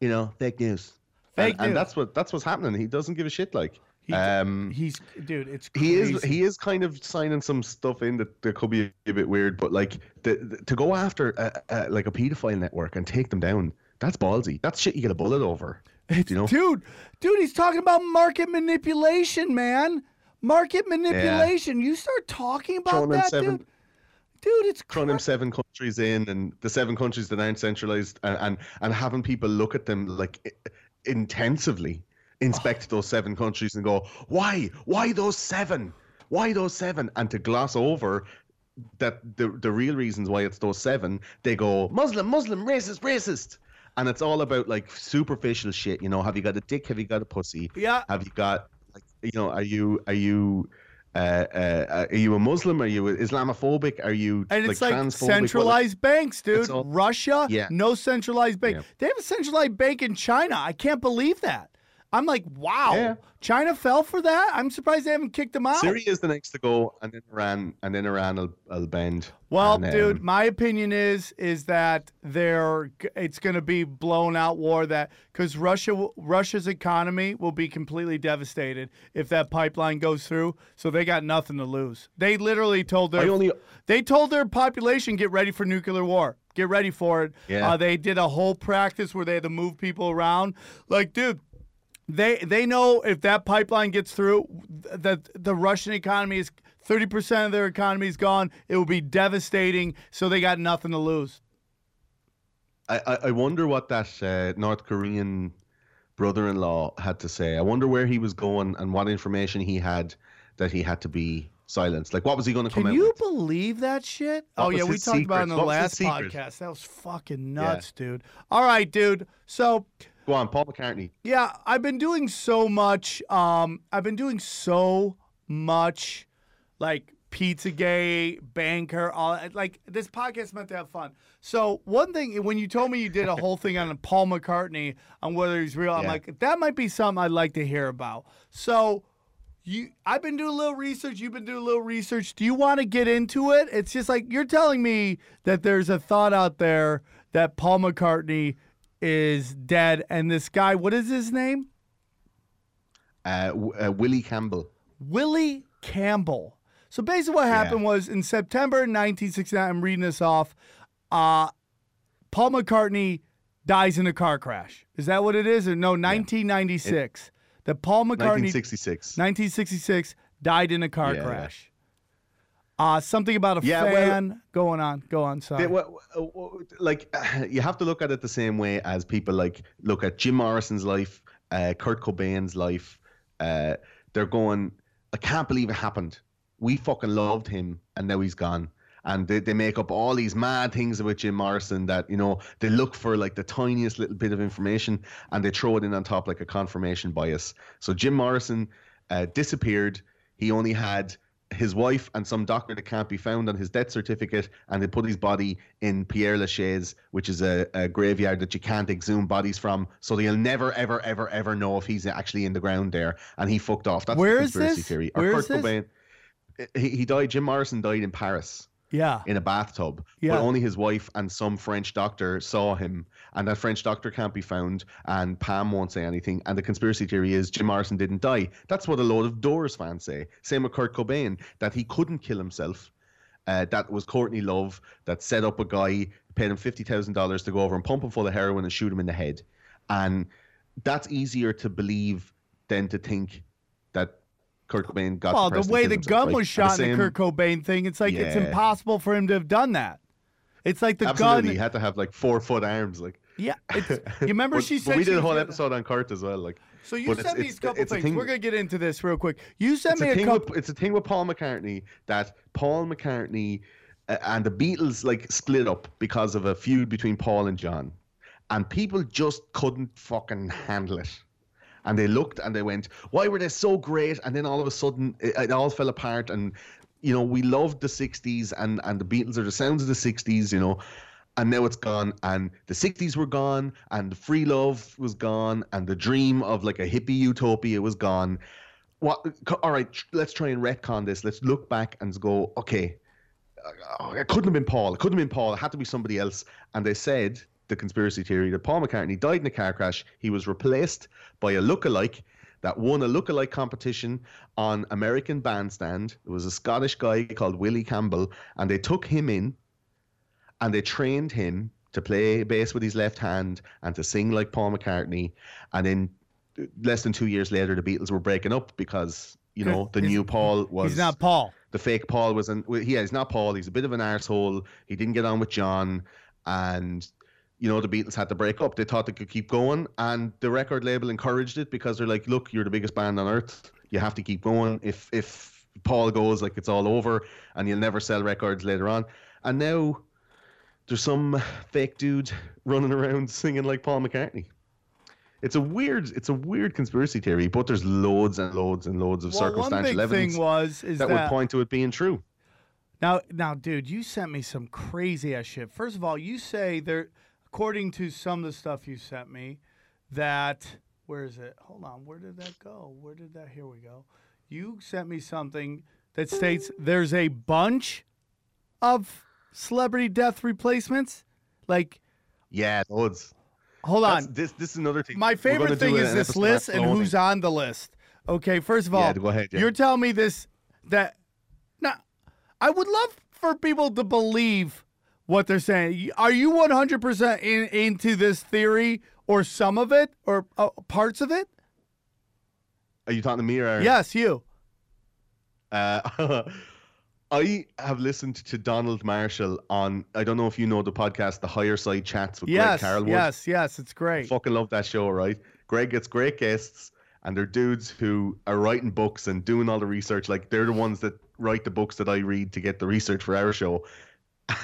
You know, fake news. Fake and, and that's what that's what's happening. He doesn't give a shit. Like, He- um, He's dude. It's he is he is kind of signing some stuff in that, that could be a bit weird, but like the, the- to go after a, a, like a pedophile network and take them down, that's ballsy. That's shit you get a bullet over. It's, you know? dude, dude, he's talking about market manipulation, man. Market manipulation. You start talking about Throwing that, seven- dude. Dude, it's throwing them seven countries in and the seven countries that aren't centralized and, and, and having people look at them like intensively inspect those seven countries and go why why those seven why those seven and to gloss over that the the real reasons why it's those seven they go muslim muslim racist racist and it's all about like superficial shit you know have you got a dick have you got a pussy Yeah. have you got like you know are you are you uh, uh, are you a Muslim? Are you Islamophobic? Are you And it's like? What- centralized banks, dude. All- Russia, Yeah. no centralized bank. Yeah. They have a centralized bank in China. I can't believe that. I'm like, wow, Yeah. China fell for that. I'm surprised they haven't kicked them out. Syria is the next to go, and then Iran, and then Iran will, will bend. Well, And, dude, um, my opinion is is that they're it's going to be blown out war that because Russia Russia's economy will be completely devastated if that pipeline goes through. So they got nothing to lose. They literally told their only they told their population get ready for nuclear war. Get ready for it. Yeah. Uh, they did a whole practice where they had to move people around. Like, dude, they they know if that pipeline gets through, that the Russian economy is thirty percent of their economy is gone. It will be devastating. So they got nothing to lose. I, I- wonder what that uh, North Korean brother-in-law had to say. I wonder where he was going and what information he had that he had to be silenced. Like, what was he going to come Can out you with? believe that shit? What oh yeah, we talked about it in the What last podcast. That was fucking nuts, dude. All right, dude. So Go on, Paul McCartney. Yeah, I've been doing so much. Um, I've been doing so much, like Pizzagate, Banker, all like this podcast meant to have fun. So one thing, when you told me you did a whole thing on Paul McCartney on whether he's real, I'm like that might be something I'd like to hear about. So. You, I've been doing a little research. You've been doing a little research. Do you want to get into it? It's just like you're telling me that there's a thought out there that Paul McCartney is dead, and this guy, what is his name? Uh, uh, Willie Campbell. Willie Campbell. So basically, what happened was in September 1969. I'm reading this off. Uh, Paul McCartney dies in a car crash. Is that what it is? Or no, 1996. that Paul McCartney, 1966. 1966, died in a car Yeah, yeah. crash. Uh, something about a Yeah, well- fan going on. Go on. Sorry. They- wha- wha- like you have to look at it the same way as people like look at Jim Morrison's life, uh, Kurt Cobain's life. Uh, they're going, I can't believe it happened. We fucking loved him, and now he's gone. And they, they make up all these mad things about Jim Morrison that you know they look for like the tiniest little bit of information and they throw it in on top like a confirmation bias. So Jim Morrison uh, disappeared. He only had his wife and some doctor that can't be found on his death certificate, and they put his body in Pierre Lachaise, which is a, a graveyard that you can't exhume bodies from. So they'll never, ever, ever, ever know if he's actually in the ground there, and he fucked off. That's Where the is conspiracy this? theory. Or Where Kurt is this? Cobain. He, he died. Jim Morrison died in Paris yeah. in a bathtub. Yeah. But only his wife and some French doctor saw him, and that French doctor can't be found, and Pam won't say anything. And the conspiracy theory is Jim Morrison didn't die. That's what a lot of Doors fans say. Same with Kurt Cobain, that he couldn't kill himself. Uh, that was Courtney Love that set up a guy, paid him fifty thousand dollars to go over and pump him full of heroin and shoot him in the head, and that's easier to believe than to think Kurt Cobain got. Well, the way the gun right? was shot in the Kurt Cobain thing, it's like it's impossible for him to have done that. It's like the Absolutely, he had to have like four foot arms, like. Yeah, you remember but, she said we did a whole episode on Kurt as well. Like, So you sent me a couple things. thing- We're gonna get into this real quick. You sent me a a thing couple. with it's a thing with Paul McCartney that Paul McCartney uh, and the Beatles like split up because of a feud between Paul and John, and people just couldn't fucking handle it. And they looked and they went, "Why were they so great?" And then all of a sudden, it, it all fell apart. And you know, we loved the '60s, and and the Beatles are the sounds of the '60s. You know, and now it's gone and the 60s were gone and free love was gone and the dream of like a hippie utopia was gone what all right let's try and retcon this let's look back and go okay uh, it couldn't have been paul it couldn't have been paul it had to be somebody else and they said the conspiracy theory that paul mccartney died in a car crash he was replaced by a lookalike that won a lookalike competition on American Bandstand. It was a Scottish guy called Willie Campbell, and they took him in and they trained him to play bass with his left hand and to sing like Paul McCartney. And then uh, less than two years later, the Beatles were breaking up because you know the He's- new Paul was He's not Paul. the fake Paul was an yeah he's not Paul he's a bit of an arsehole he didn't get on with John and you know the Beatles had to break up. They thought they could keep going and the record label encouraged it because they're like look you're the biggest band on earth. You have to keep going. If if Paul goes like it's all over and you'll never sell records later on. And now there's some fake dude running around singing like Paul McCartney. It's a weird it's a weird conspiracy theory but there's loads and loads and loads of Well, circumstantial evidence thing was is that, that, would point to it being true. now, now, dude, you sent me some crazy ass shit. First of all, you say there, according to some of the stuff you sent me, that Where is it? Hold on. Where did that go? Where did that? Here we go. You sent me something that states there's a bunch of celebrity death replacements. Like, Yeah, loads. hold That's, on. this this is another thing. My favorite thing is this list and who's on the list. Okay, first of all, Yeah, go ahead, yeah. you're telling me this that now I would love for people to believe what they're saying. Are you 100% in, into this theory or some of it or uh, parts of it? Are you talking to me or? Yes, you. Uh, I have listened to Donald Marshall on. I don't know if you know the podcast, The Higher Side Chats with Yes, Greg Carlwood. yes, yes, it's great. Fucking love that show, right? Greg gets great guests, and they're dudes who are writing books and doing all the research. Like they're the ones that write the books that I read to get the research for our show.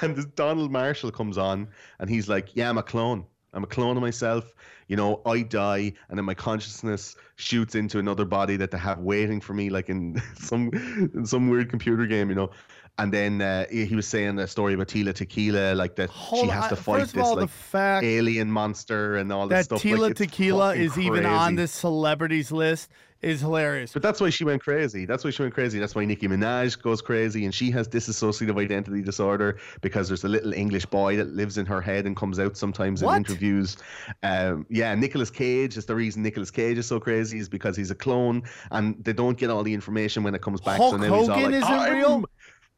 And this Donald Marshall comes on, and he's like, "Yeah, I'm a clone. I'm a clone of myself. You know, I die, and then my consciousness shoots into another body that they have waiting for me, like in some in some weird computer game, you know." And then uh, he was saying a story about Tila Tequila, like that Hold she has to fight this all, like alien monster and all this that stuff. Tila like, Tequila is even on this celebrities list is hilarious. But that's why she went crazy. That's why she went crazy. That's why Nicki Minaj goes crazy, and she has dissociative identity disorder because there's a little English boy that lives in her head and comes out sometimes What? in interviews. Um, yeah, Nicolas Cage is the reason Nicolas Cage is so crazy is because he's a clone, and they don't get all the information when it comes back. Hulk so now he's all Hogan like, isn't I'm, real?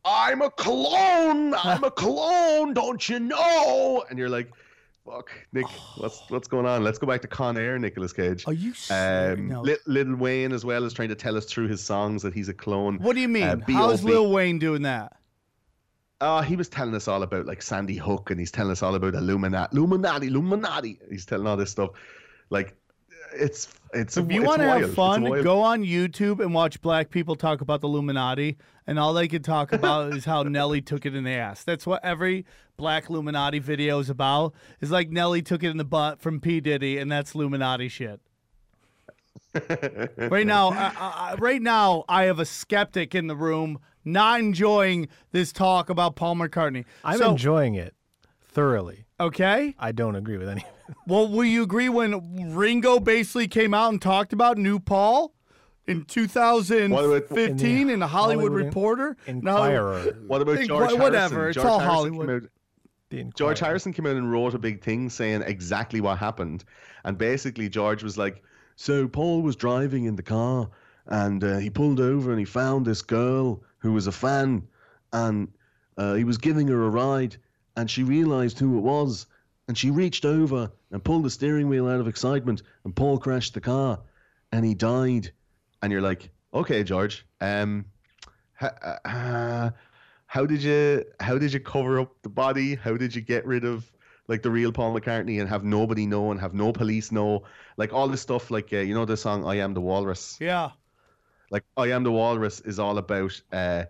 I'm a clone. I'm a clone. Don't you know? And you're like. Fuck, Nick, what's what's going on? Let's go back to Con Air, Nicolas Cage. Are you? Um, No. Li- Lil Wayne as well is trying to tell us through his songs that he's a clone. What do you mean? Uh, How's. Lil Wayne doing that? Oh, he was telling us all about like Sandy Hook, and he's telling us all about Illuminati, Illuminati, Illuminati. He's telling all this stuff. Like, it's it's. If you want to have fun, go on YouTube and watch black people talk about the Illuminati, and all they can talk about is how Nelly took it in the ass. That's what every black Illuminati video is about. Is like Nelly took it in the butt from P Diddy, and that's Illuminati shit. right now, I, I, I- right now, I have a skeptic in the room, not enjoying this talk about Paul McCartney. I'm so, enjoying it thoroughly. okay. I don't agree with any. Of it. Well, will you agree when Ringo basically came out and talked about New Paul in 2015 in, the Hollywood, Hollywood Reporter? No, Inquirer. What about Think- George whatever, Harrison? it's George all Harrison Hollywood. came out- George Harrison came out and wrote a big thing saying exactly what happened. And basically, George was like, So Paul was driving in the car and uh, he pulled over and he found this girl who was a fan and uh, he was giving her a ride and she realized who it was. And she reached over and pulled the steering wheel out of excitement and Paul crashed the car and he died. And you're like, Okay, George, um, ha- uh, how did you how did you cover up the body? How did you get rid of like the real Paul McCartney and have nobody know and have no police know? Like all this stuff, like uh, you know the song "I Am the Walrus." Yeah. Like "I Am the Walrus" is all about uh,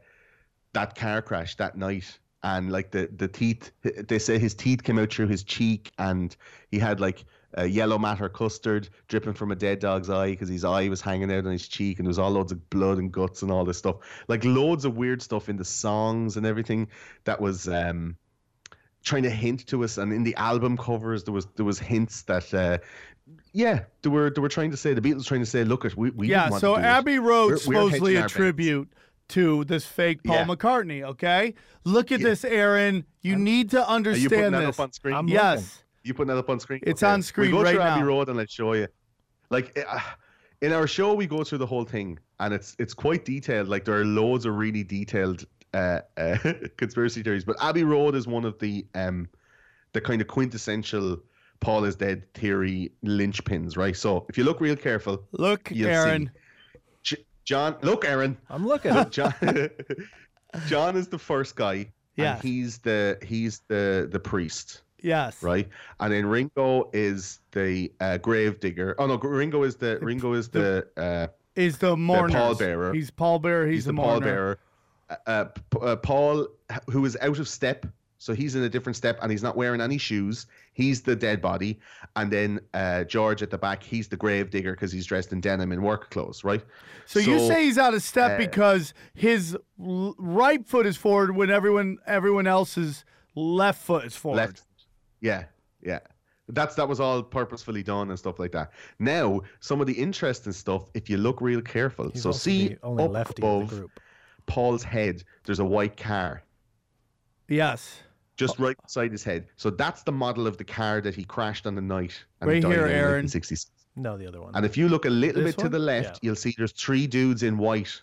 that car crash that night and like the the teeth. They say his teeth came out through his cheek and he had like a yellow matter custard dripping from a dead dog's eye because his eye was hanging out on his cheek and there was all loads of blood and guts and all this stuff. Like loads of weird stuff in the songs and everything that was um, trying to hint to us. And in the album covers, there was there was hints that. Uh, yeah, they were they were trying to say the Beatles trying to say, look, at we we Yeah. want So to do it. Abbey Road supposedly a tribute to this fake Paul Yeah. McCartney. Okay. Look at Yeah. this, Aaron. You need to Are you putting understand that this. up on screen? I'm yes. You putting that up on screen? It's on screen We go right through Abbey. Road and I'll show you. Like uh, in our show, we go through the whole thing, and it's it's quite detailed. Like there are loads of really detailed uh, uh, conspiracy theories, but Abbey Road is one of the um the kind of quintessential Paul is dead theory linchpins, right? So if you look real careful, Look, You'll Aaron. J- John, look, Aaron, I'm looking. Look, John, John is the first guy. Yeah. And he's the he's the the priest Yes. right? And then Ringo is the uh, grave digger. Oh no, Ringo is the Ringo is the uh, Is the mourner. pallbearer. He's pallbearer. He's, he's the the mourner. pallbearer. Uh, uh, uh, Paul, who is out of step, so he's in a different step, and he's not wearing any shoes. He's the dead body, and then uh, George at the back, he's the grave digger because he's dressed in denim and work clothes, right? So, you say he's out of step uh, because his right foot is forward when everyone everyone else's left foot is forward. left, yeah, yeah. That's that was all purposefully done and stuff like that. Now, some of the interesting stuff, if you look real careful. He's so see up above of the group. Paul's head, there's a white car Yes. Just oh. right beside his head. So that's the model of the car that he crashed on the night. And Right died here, Aaron. 1966. No, the other one. And if you look a little This bit to the left, Yeah. you'll see there's three dudes in white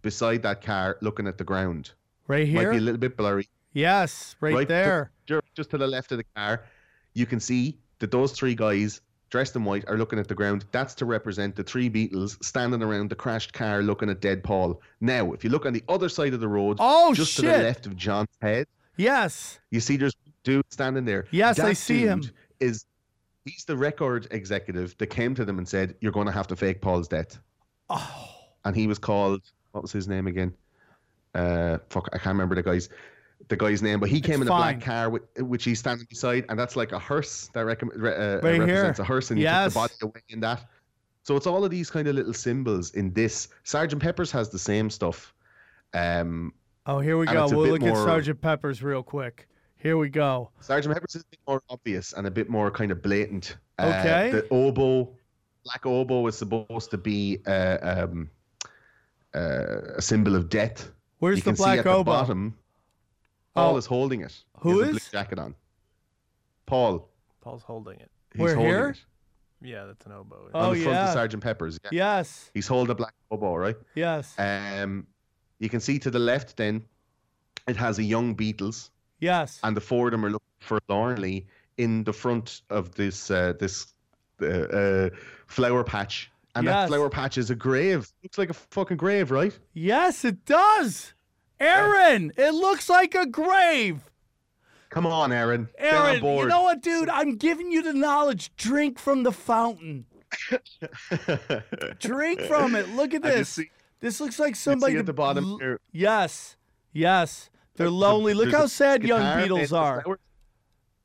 beside that car looking at the ground. Right here. Might be a little bit blurry. Yes. Right, Right there. Ju- Just to the left of the car, you can see that those three guys dressed in white are looking at the ground. That's to represent the three Beatles standing around the crashed car looking at dead Paul. Now, if you look on the other side of the road, Oh just to the left of John's head, Yes. you see there's dude standing there. Yes, I That see him. Is he's the record executive that came to them and said, "You're going to have to fake Paul's death." Oh. And he was called what was his name again? Uh, fuck, I can't remember the guy's the guy's name, but he came It's in fine. a black car with, which he's standing beside, and that's like a hearse that rec- uh, Right represents here. a hearse, and you Yes. put the body away in that. So it's all of these kind of little symbols in this. Sergeant Pepper's has the same stuff. Um, Oh, here we And go. We'll bit look at more- Sergeant Pepper's real quick. Here we go. Sergeant Pepper's is a bit more obvious and a bit more kind of blatant. Uh, Okay. the oboe, black oboe, is supposed to be uh, um, uh, a symbol of death. Where's you the can see black at the oboe? bottom. Paul Oh. is holding it. Who he has a is? blue jacket on. Paul. Paul's holding it. He's We're holding here? it. Yeah, that's an oboe. Oh, on the front of Sergeant Pepper's. Yeah. Yes. He's holding a black oboe, right? Yes. Um, you can see to the left then, it has a young Beatles, Yes. and the four of them are looking forlornly in the front of this uh, this uh, uh, flower patch. And Yes. that flower patch is a grave. Looks like a fucking grave, right? Yes, it does. Aaron, it looks like a grave. Come on, Aaron. Aaron, you know what, dude? I'm giving you the knowledge. Drink from the fountain. Drink from it. Look at this. See- This looks like see somebody at the bottom l- here. Yes. Yes. They're lonely. Look There's how sad young Beatles are.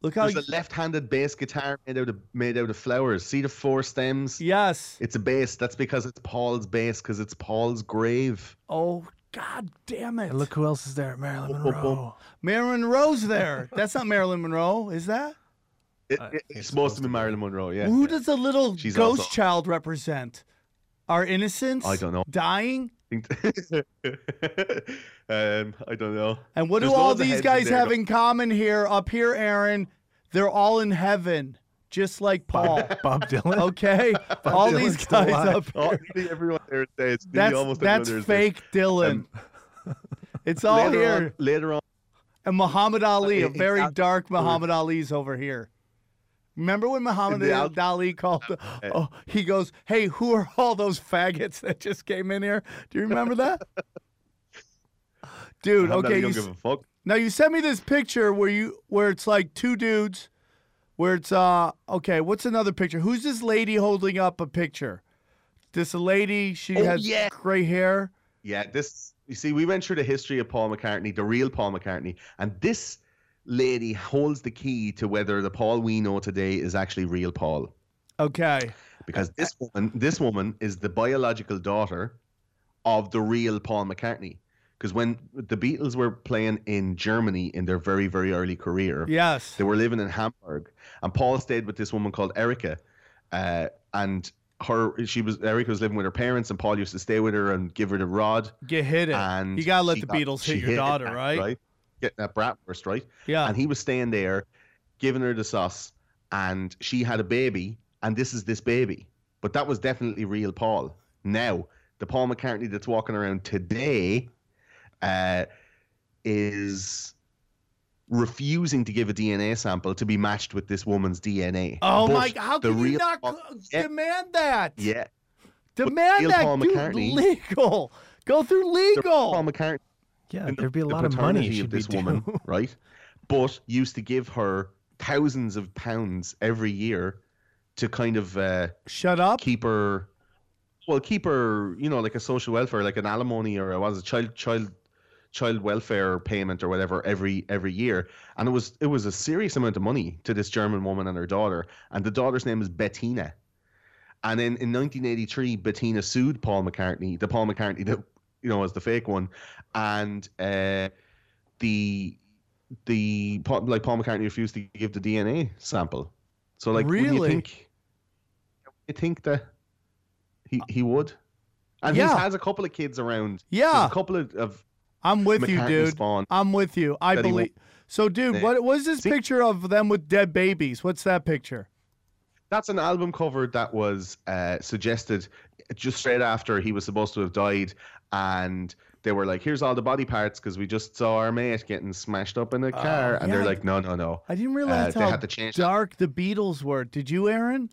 Look how There's a left-handed bass guitar made out of made out of flowers. See the four stems? Yes. It's a bass. That's because it's Paul's bass, because it's Paul's grave. Oh god damn it. And look who else is there, Marilyn Boom, boom, boom. Monroe. Marilyn Monroe's there. That's not Marilyn Monroe, is that? It, uh, it- it's it's supposed supposed to be to be. Marilyn Monroe, yeah. Who does the little She's ghost also- child represent? Our innocence? I don't know. Dying? um, I don't know. And what There's do all these heads in guys have in common here? Up here, Aaron, they're all in heaven, just like Paul. Bob Dylan. Okay, all Dylan's these guys up Oh, here. nearly everyone there is dead. Nearly That's almost that's there is dead. fake Dylan. it's all later here. On, later on, And Muhammad Ali, a very dark Muhammad Ali's over here. Remember when Muhammad al- Ali called? Oh, he goes, "Hey, who are all those faggots that just came in here? Do you remember that?" Dude, okay. You, give a fuck. Now you sent me this picture where you where it's like two dudes, where it's uh okay. What's another picture? Who's this lady holding up a picture? This lady. She Oh, has yeah. gray hair. Yeah, this you see, we went through the history of Paul McCartney, the real Paul McCartney, and this lady holds the key to whether the Paul we know today is actually real Paul. Okay. Because this woman, this woman is the biological daughter of the real Paul McCartney. Because when the Beatles were playing in Germany in their very, very early career, Yes. they were living in Hamburg, and Paul stayed with this woman called Erica, uh, and her she was Erica was living with her parents, and Paul used to stay with her and give her the rod. Get hit it. And you gotta let the got- Beatles hit your hit daughter, that, right? Right, getting that bratwurst, right? Yeah. And he was staying there, giving her the sauce, and she had a baby, and this is this baby. But that was definitely real Paul. Now, the Paul McCartney that's walking around today uh, is refusing to give a DNA sample to be matched with this woman's DNA. oh But my! How can you not Paul- demand that? Yeah, Demand that. Paul McCartney- legal. Go through legal. Paul McCartney Yeah, and there'd be a the lot of money she'd of this woman, right? But used to give her thousands of pounds every year to kind of uh, Shut up. keep her, well, keep her, you know, like a social welfare, like an alimony or a, was a child child child welfare payment or whatever every every year, and it was it was a serious amount of money to this German woman and her daughter, and the daughter's name is Bettina. And then in 1983, Bettina sued Paul McCartney, the Paul McCartney that you know as the fake one, and uh, the the like Paul McCartney refused to give the DNA sample, So like, Really? you think? You think that he he would? And Yeah. he has a couple of kids around. Yeah. There's a couple of, of I'm with you, dude. I'm with you. I believe. So, dude, what was this See- picture of them with dead babies? What's that picture? That's an album cover that was uh, suggested just straight after he was supposed to have died, and they were like, "Here's all the body parts because we just saw our mate getting smashed up in a oh, car," and Oh, yeah. they're like, "No, no, no." I didn't realize uh, they how had to change that. dark the Beatles were. Did you, Aaron?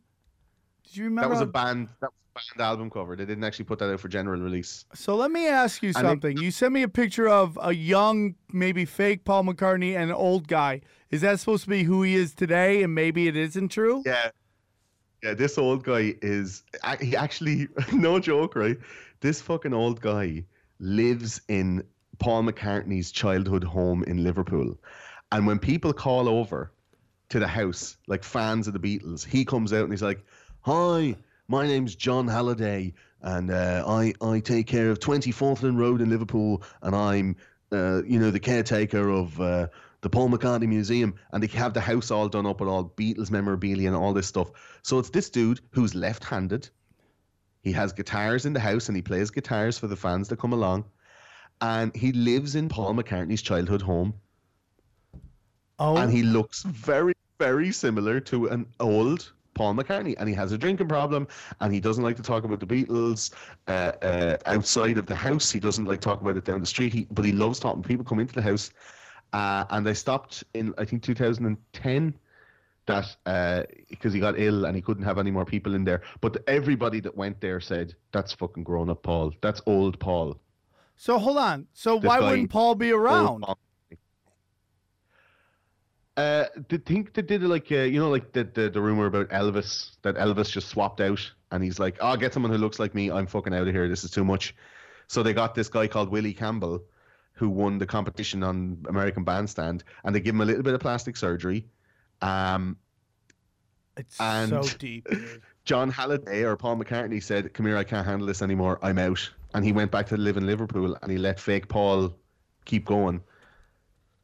Did you remember? That was a band. That was a band album cover. They didn't actually put that out for general release. So let me ask you And it- something. you sent me a picture of a young, maybe fake Paul McCartney and an old guy. Is that supposed to be who he is today? And maybe it isn't true. Yeah, yeah. This old guy is he actually, no joke, right? This fucking old guy lives in Paul McCartney's childhood home in Liverpool, and when people call over to the house, like fans of the Beatles, he comes out and he's like, "Hi, my name's John Halliday, and uh, I I take care of 20 Falkland Road in Liverpool, and I'm uh, you know the caretaker of uh, the Paul McCartney Museum, and they have the house all done up with all Beatles memorabilia and all this stuff. So it's this dude who's left-handed. He has guitars in the house, and he plays guitars for the fans that come along, and he lives in Paul McCartney's childhood home Oh, and he looks very, very similar to an old Paul McCartney. And he has a drinking problem, and he doesn't like to talk about the Beatles uh, uh, outside of the house. He doesn't like to talk about it down the street. He, but he loves talking. People come into the house, uh, and they stopped in I think 2010. That uh, because he got ill and he couldn't have any more people in there. But everybody that went there said that's fucking grown up Paul. That's old Paul. so hold on. So this why guy- wouldn't Paul be around? Uh, the think they did like uh, you know like the, the the rumor about Elvis that Elvis just swapped out and he's like, oh, I'll get someone who looks like me. I'm fucking out of here. This is too much. So they got this guy called Willie Campbell, who won the competition on American Bandstand, and they give him a little bit of plastic surgery. Um, It's and- so deep. Dude. John Halliday or Paul McCartney said, "Come here, I can't handle this anymore. I'm out." And he went back to live in Liverpool, and he let fake Paul keep going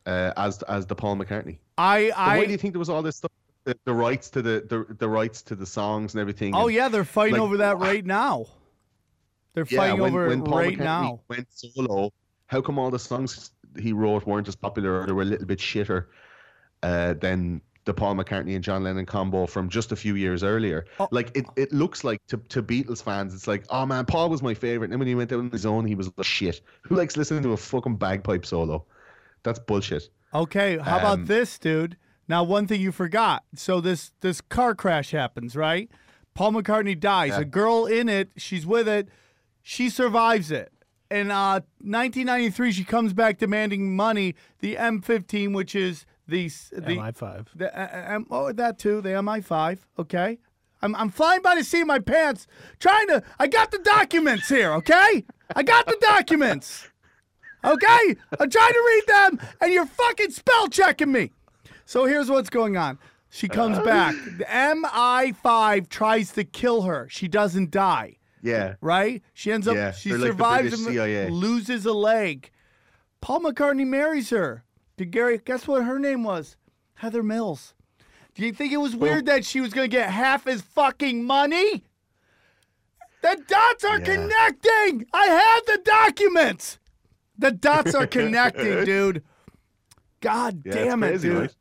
uh, as as the Paul McCartney. I But why do you think there was all this stuff? The, the rights to the, the the rights to the songs and everything. oh and- yeah, they're fighting like, over that right now. They're yeah. fighting When, over when Paul right McCartney now. went solo, how come all the songs he wrote weren't as popular or they were a little bit shitter uh, than the Paul McCartney and John Lennon combo from just a few years earlier? Oh. Like it, it looks like to, to Beatles fans, it's like, oh man, Paul was my favorite. And then when he went out on his own, he was like shit. Who likes listening to a fucking bagpipe solo? That's bullshit. Okay, how about Um, this, dude? Now, one thing you forgot. So this this car crash happens, right? Paul McCartney dies. Yeah. A girl in it, she's with it. She survives it. In uh, 1993, she comes back demanding money. The M15, which is the s- the MI5. the uh, uh, M- oh that too, the MI5. Okay, I'm I'm flying by the seat of my pants, trying to. I got the documents here. Okay, I got the documents. Okay, I'm trying to read them, and you're fucking spell checking me. So here's what's going on. She comes back. The MI5 tries to kill her. She doesn't die Yeah. right? She ends up Yeah, she they're like survives British and CIA. loses a leg. Paul McCartney marries her. Did Gary guess what her name was? Heather Mills. Do you think it was weird that she was gonna get half his fucking money? The dots are Yeah. connecting. I have the documents. The dots are connecting, dude. God Yeah, damn it, dude.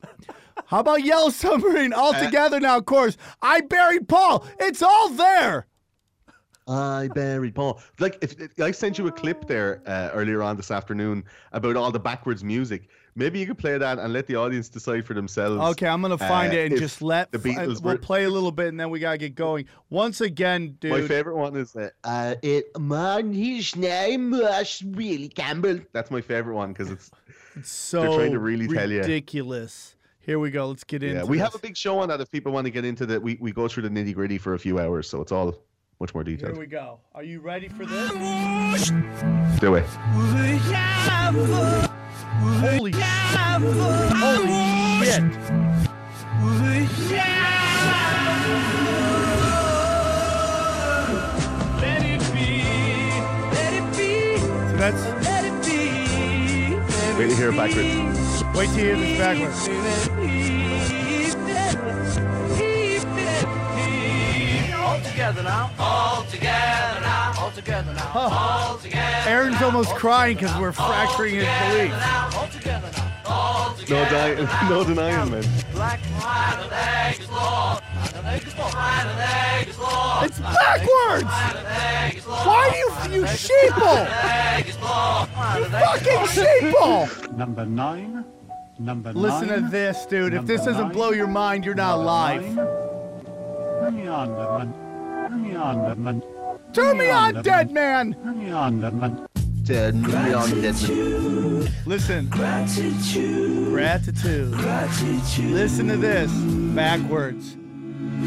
How about Yellow Submarine all together now? Of course, I buried Paul. It's all there. I buried Paul. Like, if, if I sent you a clip there uh, earlier on this afternoon about all the backwards music, maybe you could play that and let the audience decide for themselves. Okay, I'm gonna find uh, it and just let. the f- uh, Beatles we'll play a little bit and then we gotta get going. Once again, dude. My favorite one is uh, Uh, it man, his name was Willie Campbell. that's my favorite one because it's so they're trying to really tell you ridiculous. Here we go. Let's get into. yeah. We have a big show on that if people want to get into that. We we go through the nitty gritty for a few hours, so it's all much more detailed. Here we go. Are you ready for this? Do it. Holy shit! Holy shit! So that's Wait to hear it backwards. wait till you hear this backwards. All together now. All together now. All together now. All together. Aaron's almost crying because we're fracturing his beliefs. All together now. All No, together. di- no denying, man. Black white and is law. And egg is law. White and is law. It's backwards! Egg is law. Why do you, you sheeple? Egg is law. White and egg Fucking sheeple! Number nine. Number nine. Listen nine. to this, dude. If this doesn't nine. blow your mind, you're not Number alive. nine. Turn me on, Lemon. Turn me on, Lemon. Turn me on, dead man! Turn me on, Lemon. Turn me on, Desmond. Listen. Gratitude. Gratitude. Gratitude. Listen to this. Backwards.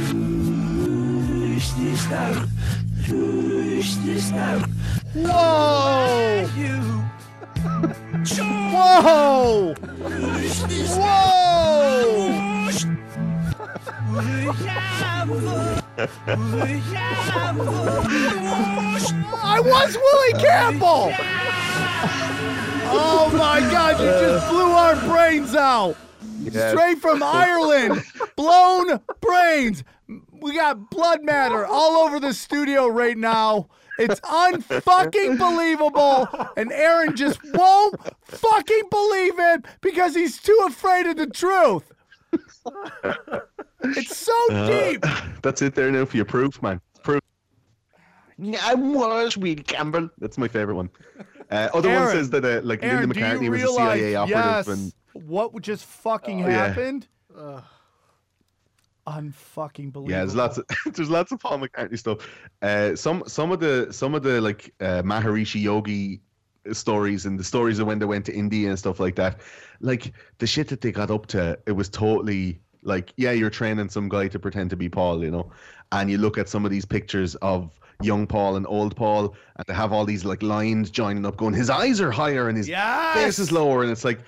Who's this now? Who's this now? Whoa! Whoa! Whoa! I was Willie Campbell! Oh my god, you just blew our brains out! Straight from Ireland! Blown brains! We got blood matter all over the studio right now. It's unfucking believable, and Aaron just won't fucking believe it because he's too afraid of the truth. It's so deep. That's it there now for your proof, man. Proof. I was Willie Campbell. That's my favorite one. Uh, other one says that uh, like Aaron, Linda McCartney was a CIA operative yes, and what just fucking Oh, yeah. happened? Unfucking believable. yeah, there's lots of there's lots of Paul McCartney stuff. Uh, some some of the some of the like uh, Maharishi Yogi stories and the stories of when they went to India and stuff like that, like the shit that they got up to, it was totally like yeah, you're training some guy to pretend to be Paul, you know, and you look at some of these pictures of young Paul and old Paul, and they have all these like lines joining up, going his eyes are higher and his Yes! face is lower, and it's like.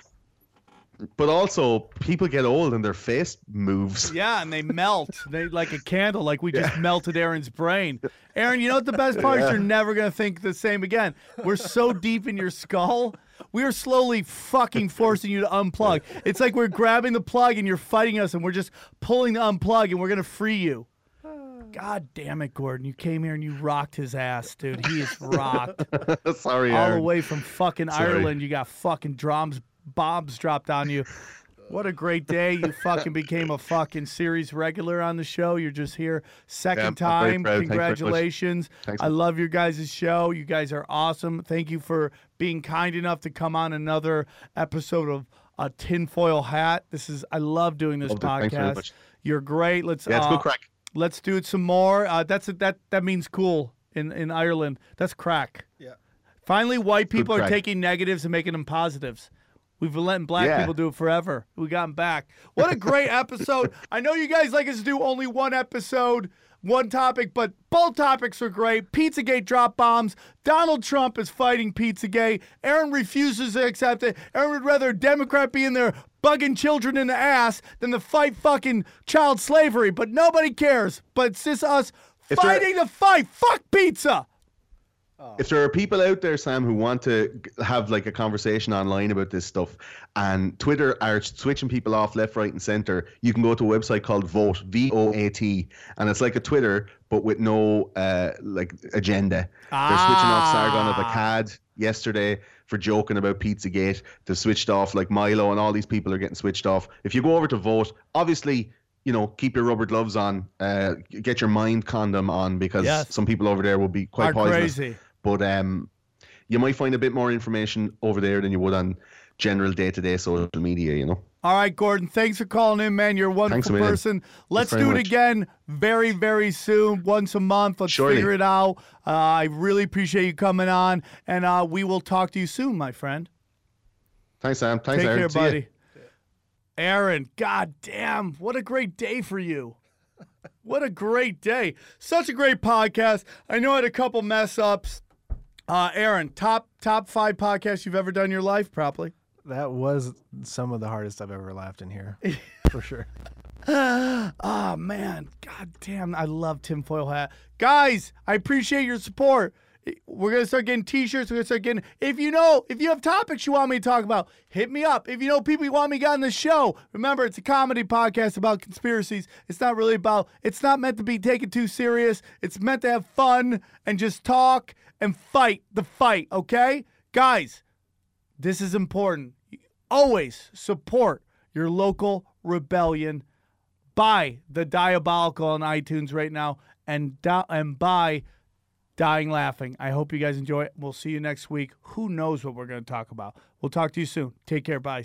But also, people get old and their face moves. Yeah, and they melt. They like a candle, like we just melted Aaron's brain. Aaron, you know what the best part is? You're never gonna think the same again. We're so deep in your skull. We are slowly fucking forcing you to unplug. It's like we're grabbing the plug and you're fighting us, and we're just pulling the unplug, and we're gonna free you. God damn it, Gordon! You came here and you rocked his ass, dude. He is rocked Sorry, all the way from fucking Sorry. Ireland. You got fucking drums, bombs dropped on you. What a great day! You fucking became a fucking series regular on the show. You're just here second Yeah, time. proud. Thanks very much. Congratulations! Thanks, I love your guys' show. You guys are awesome. Thank you for being kind enough to come on another episode of a tinfoil hat. This is I love doing this Loved it. Thanks very podcast. much. You're great. Let's Yeah, it's uh, good crack. Let's do it some more. Uh, that's it. That that means cool in in Ireland. That's crack. Yeah. Finally, white people are taking negatives and making them positives. We've been letting black Yeah. people do it forever. We got them back. What a great episode! I know you guys like us to do only one episode, one topic, but both topics are great. Pizzagate drop bombs. Donald Trump is fighting Pizzagate. Aaron refuses to accept it. Aaron would rather a Democrat be in there bugging children in the ass than to fight fucking child slavery. But nobody cares. But it's just us If fighting the fight. Fuck pizza. If there are people out there, Sam, who want to have like a conversation online about this stuff, and Twitter are switching people off left, right, and center, you can go to a website called Voat V O A T, and it's like a Twitter but with no uh, like agenda. They're switching off Sargon of Ah. Akkad yesterday for joking about Pizzagate. They've switched off like Milo, and all these people are getting switched off. If you go over to Voat, obviously. You know, keep your rubber gloves on. Uh, get your mind condom on because Yes. some people over there will be quite Are poisonous crazy. But um, you might find a bit more information over there than you would on general day-to-day social media. You know. All right, Gordon. Thanks for calling in, man. You're a wonderful million. person. Let's do it much. again very, very soon, once a month. Let's Surely. figure it out. Uh, I really appreciate you coming on, and uh, we will talk to you soon, my friend. Thanks, Sam. Thanks, Take Aaron. care, buddy. Aaron, god damn, what a great day for you. What a great day. Such a great podcast. I know I had a couple mess ups. Uh, Aaron, top top five podcasts you've ever done in your life, probably. That was some of the hardest I've ever laughed in here, for sure. Oh man, god damn, I love tinfoil hat. Guys, I appreciate your support. We're gonna start getting T-shirts. We're gonna start getting. If you know, if you have topics you want me to talk about, hit me up. If you know people you want me on the show, remember it's a comedy podcast about conspiracies. It's not really about. It's not meant to be taken too serious. It's meant to have fun and just talk and fight the fight. Okay, guys, this is important. Always support your local rebellion. Buy the Diabolical on iTunes right now and do- and buy Dying Laughing. I hope you guys enjoy it. We'll see you next week. Who knows what we're going to talk about? We'll talk to you soon. Take care. Bye.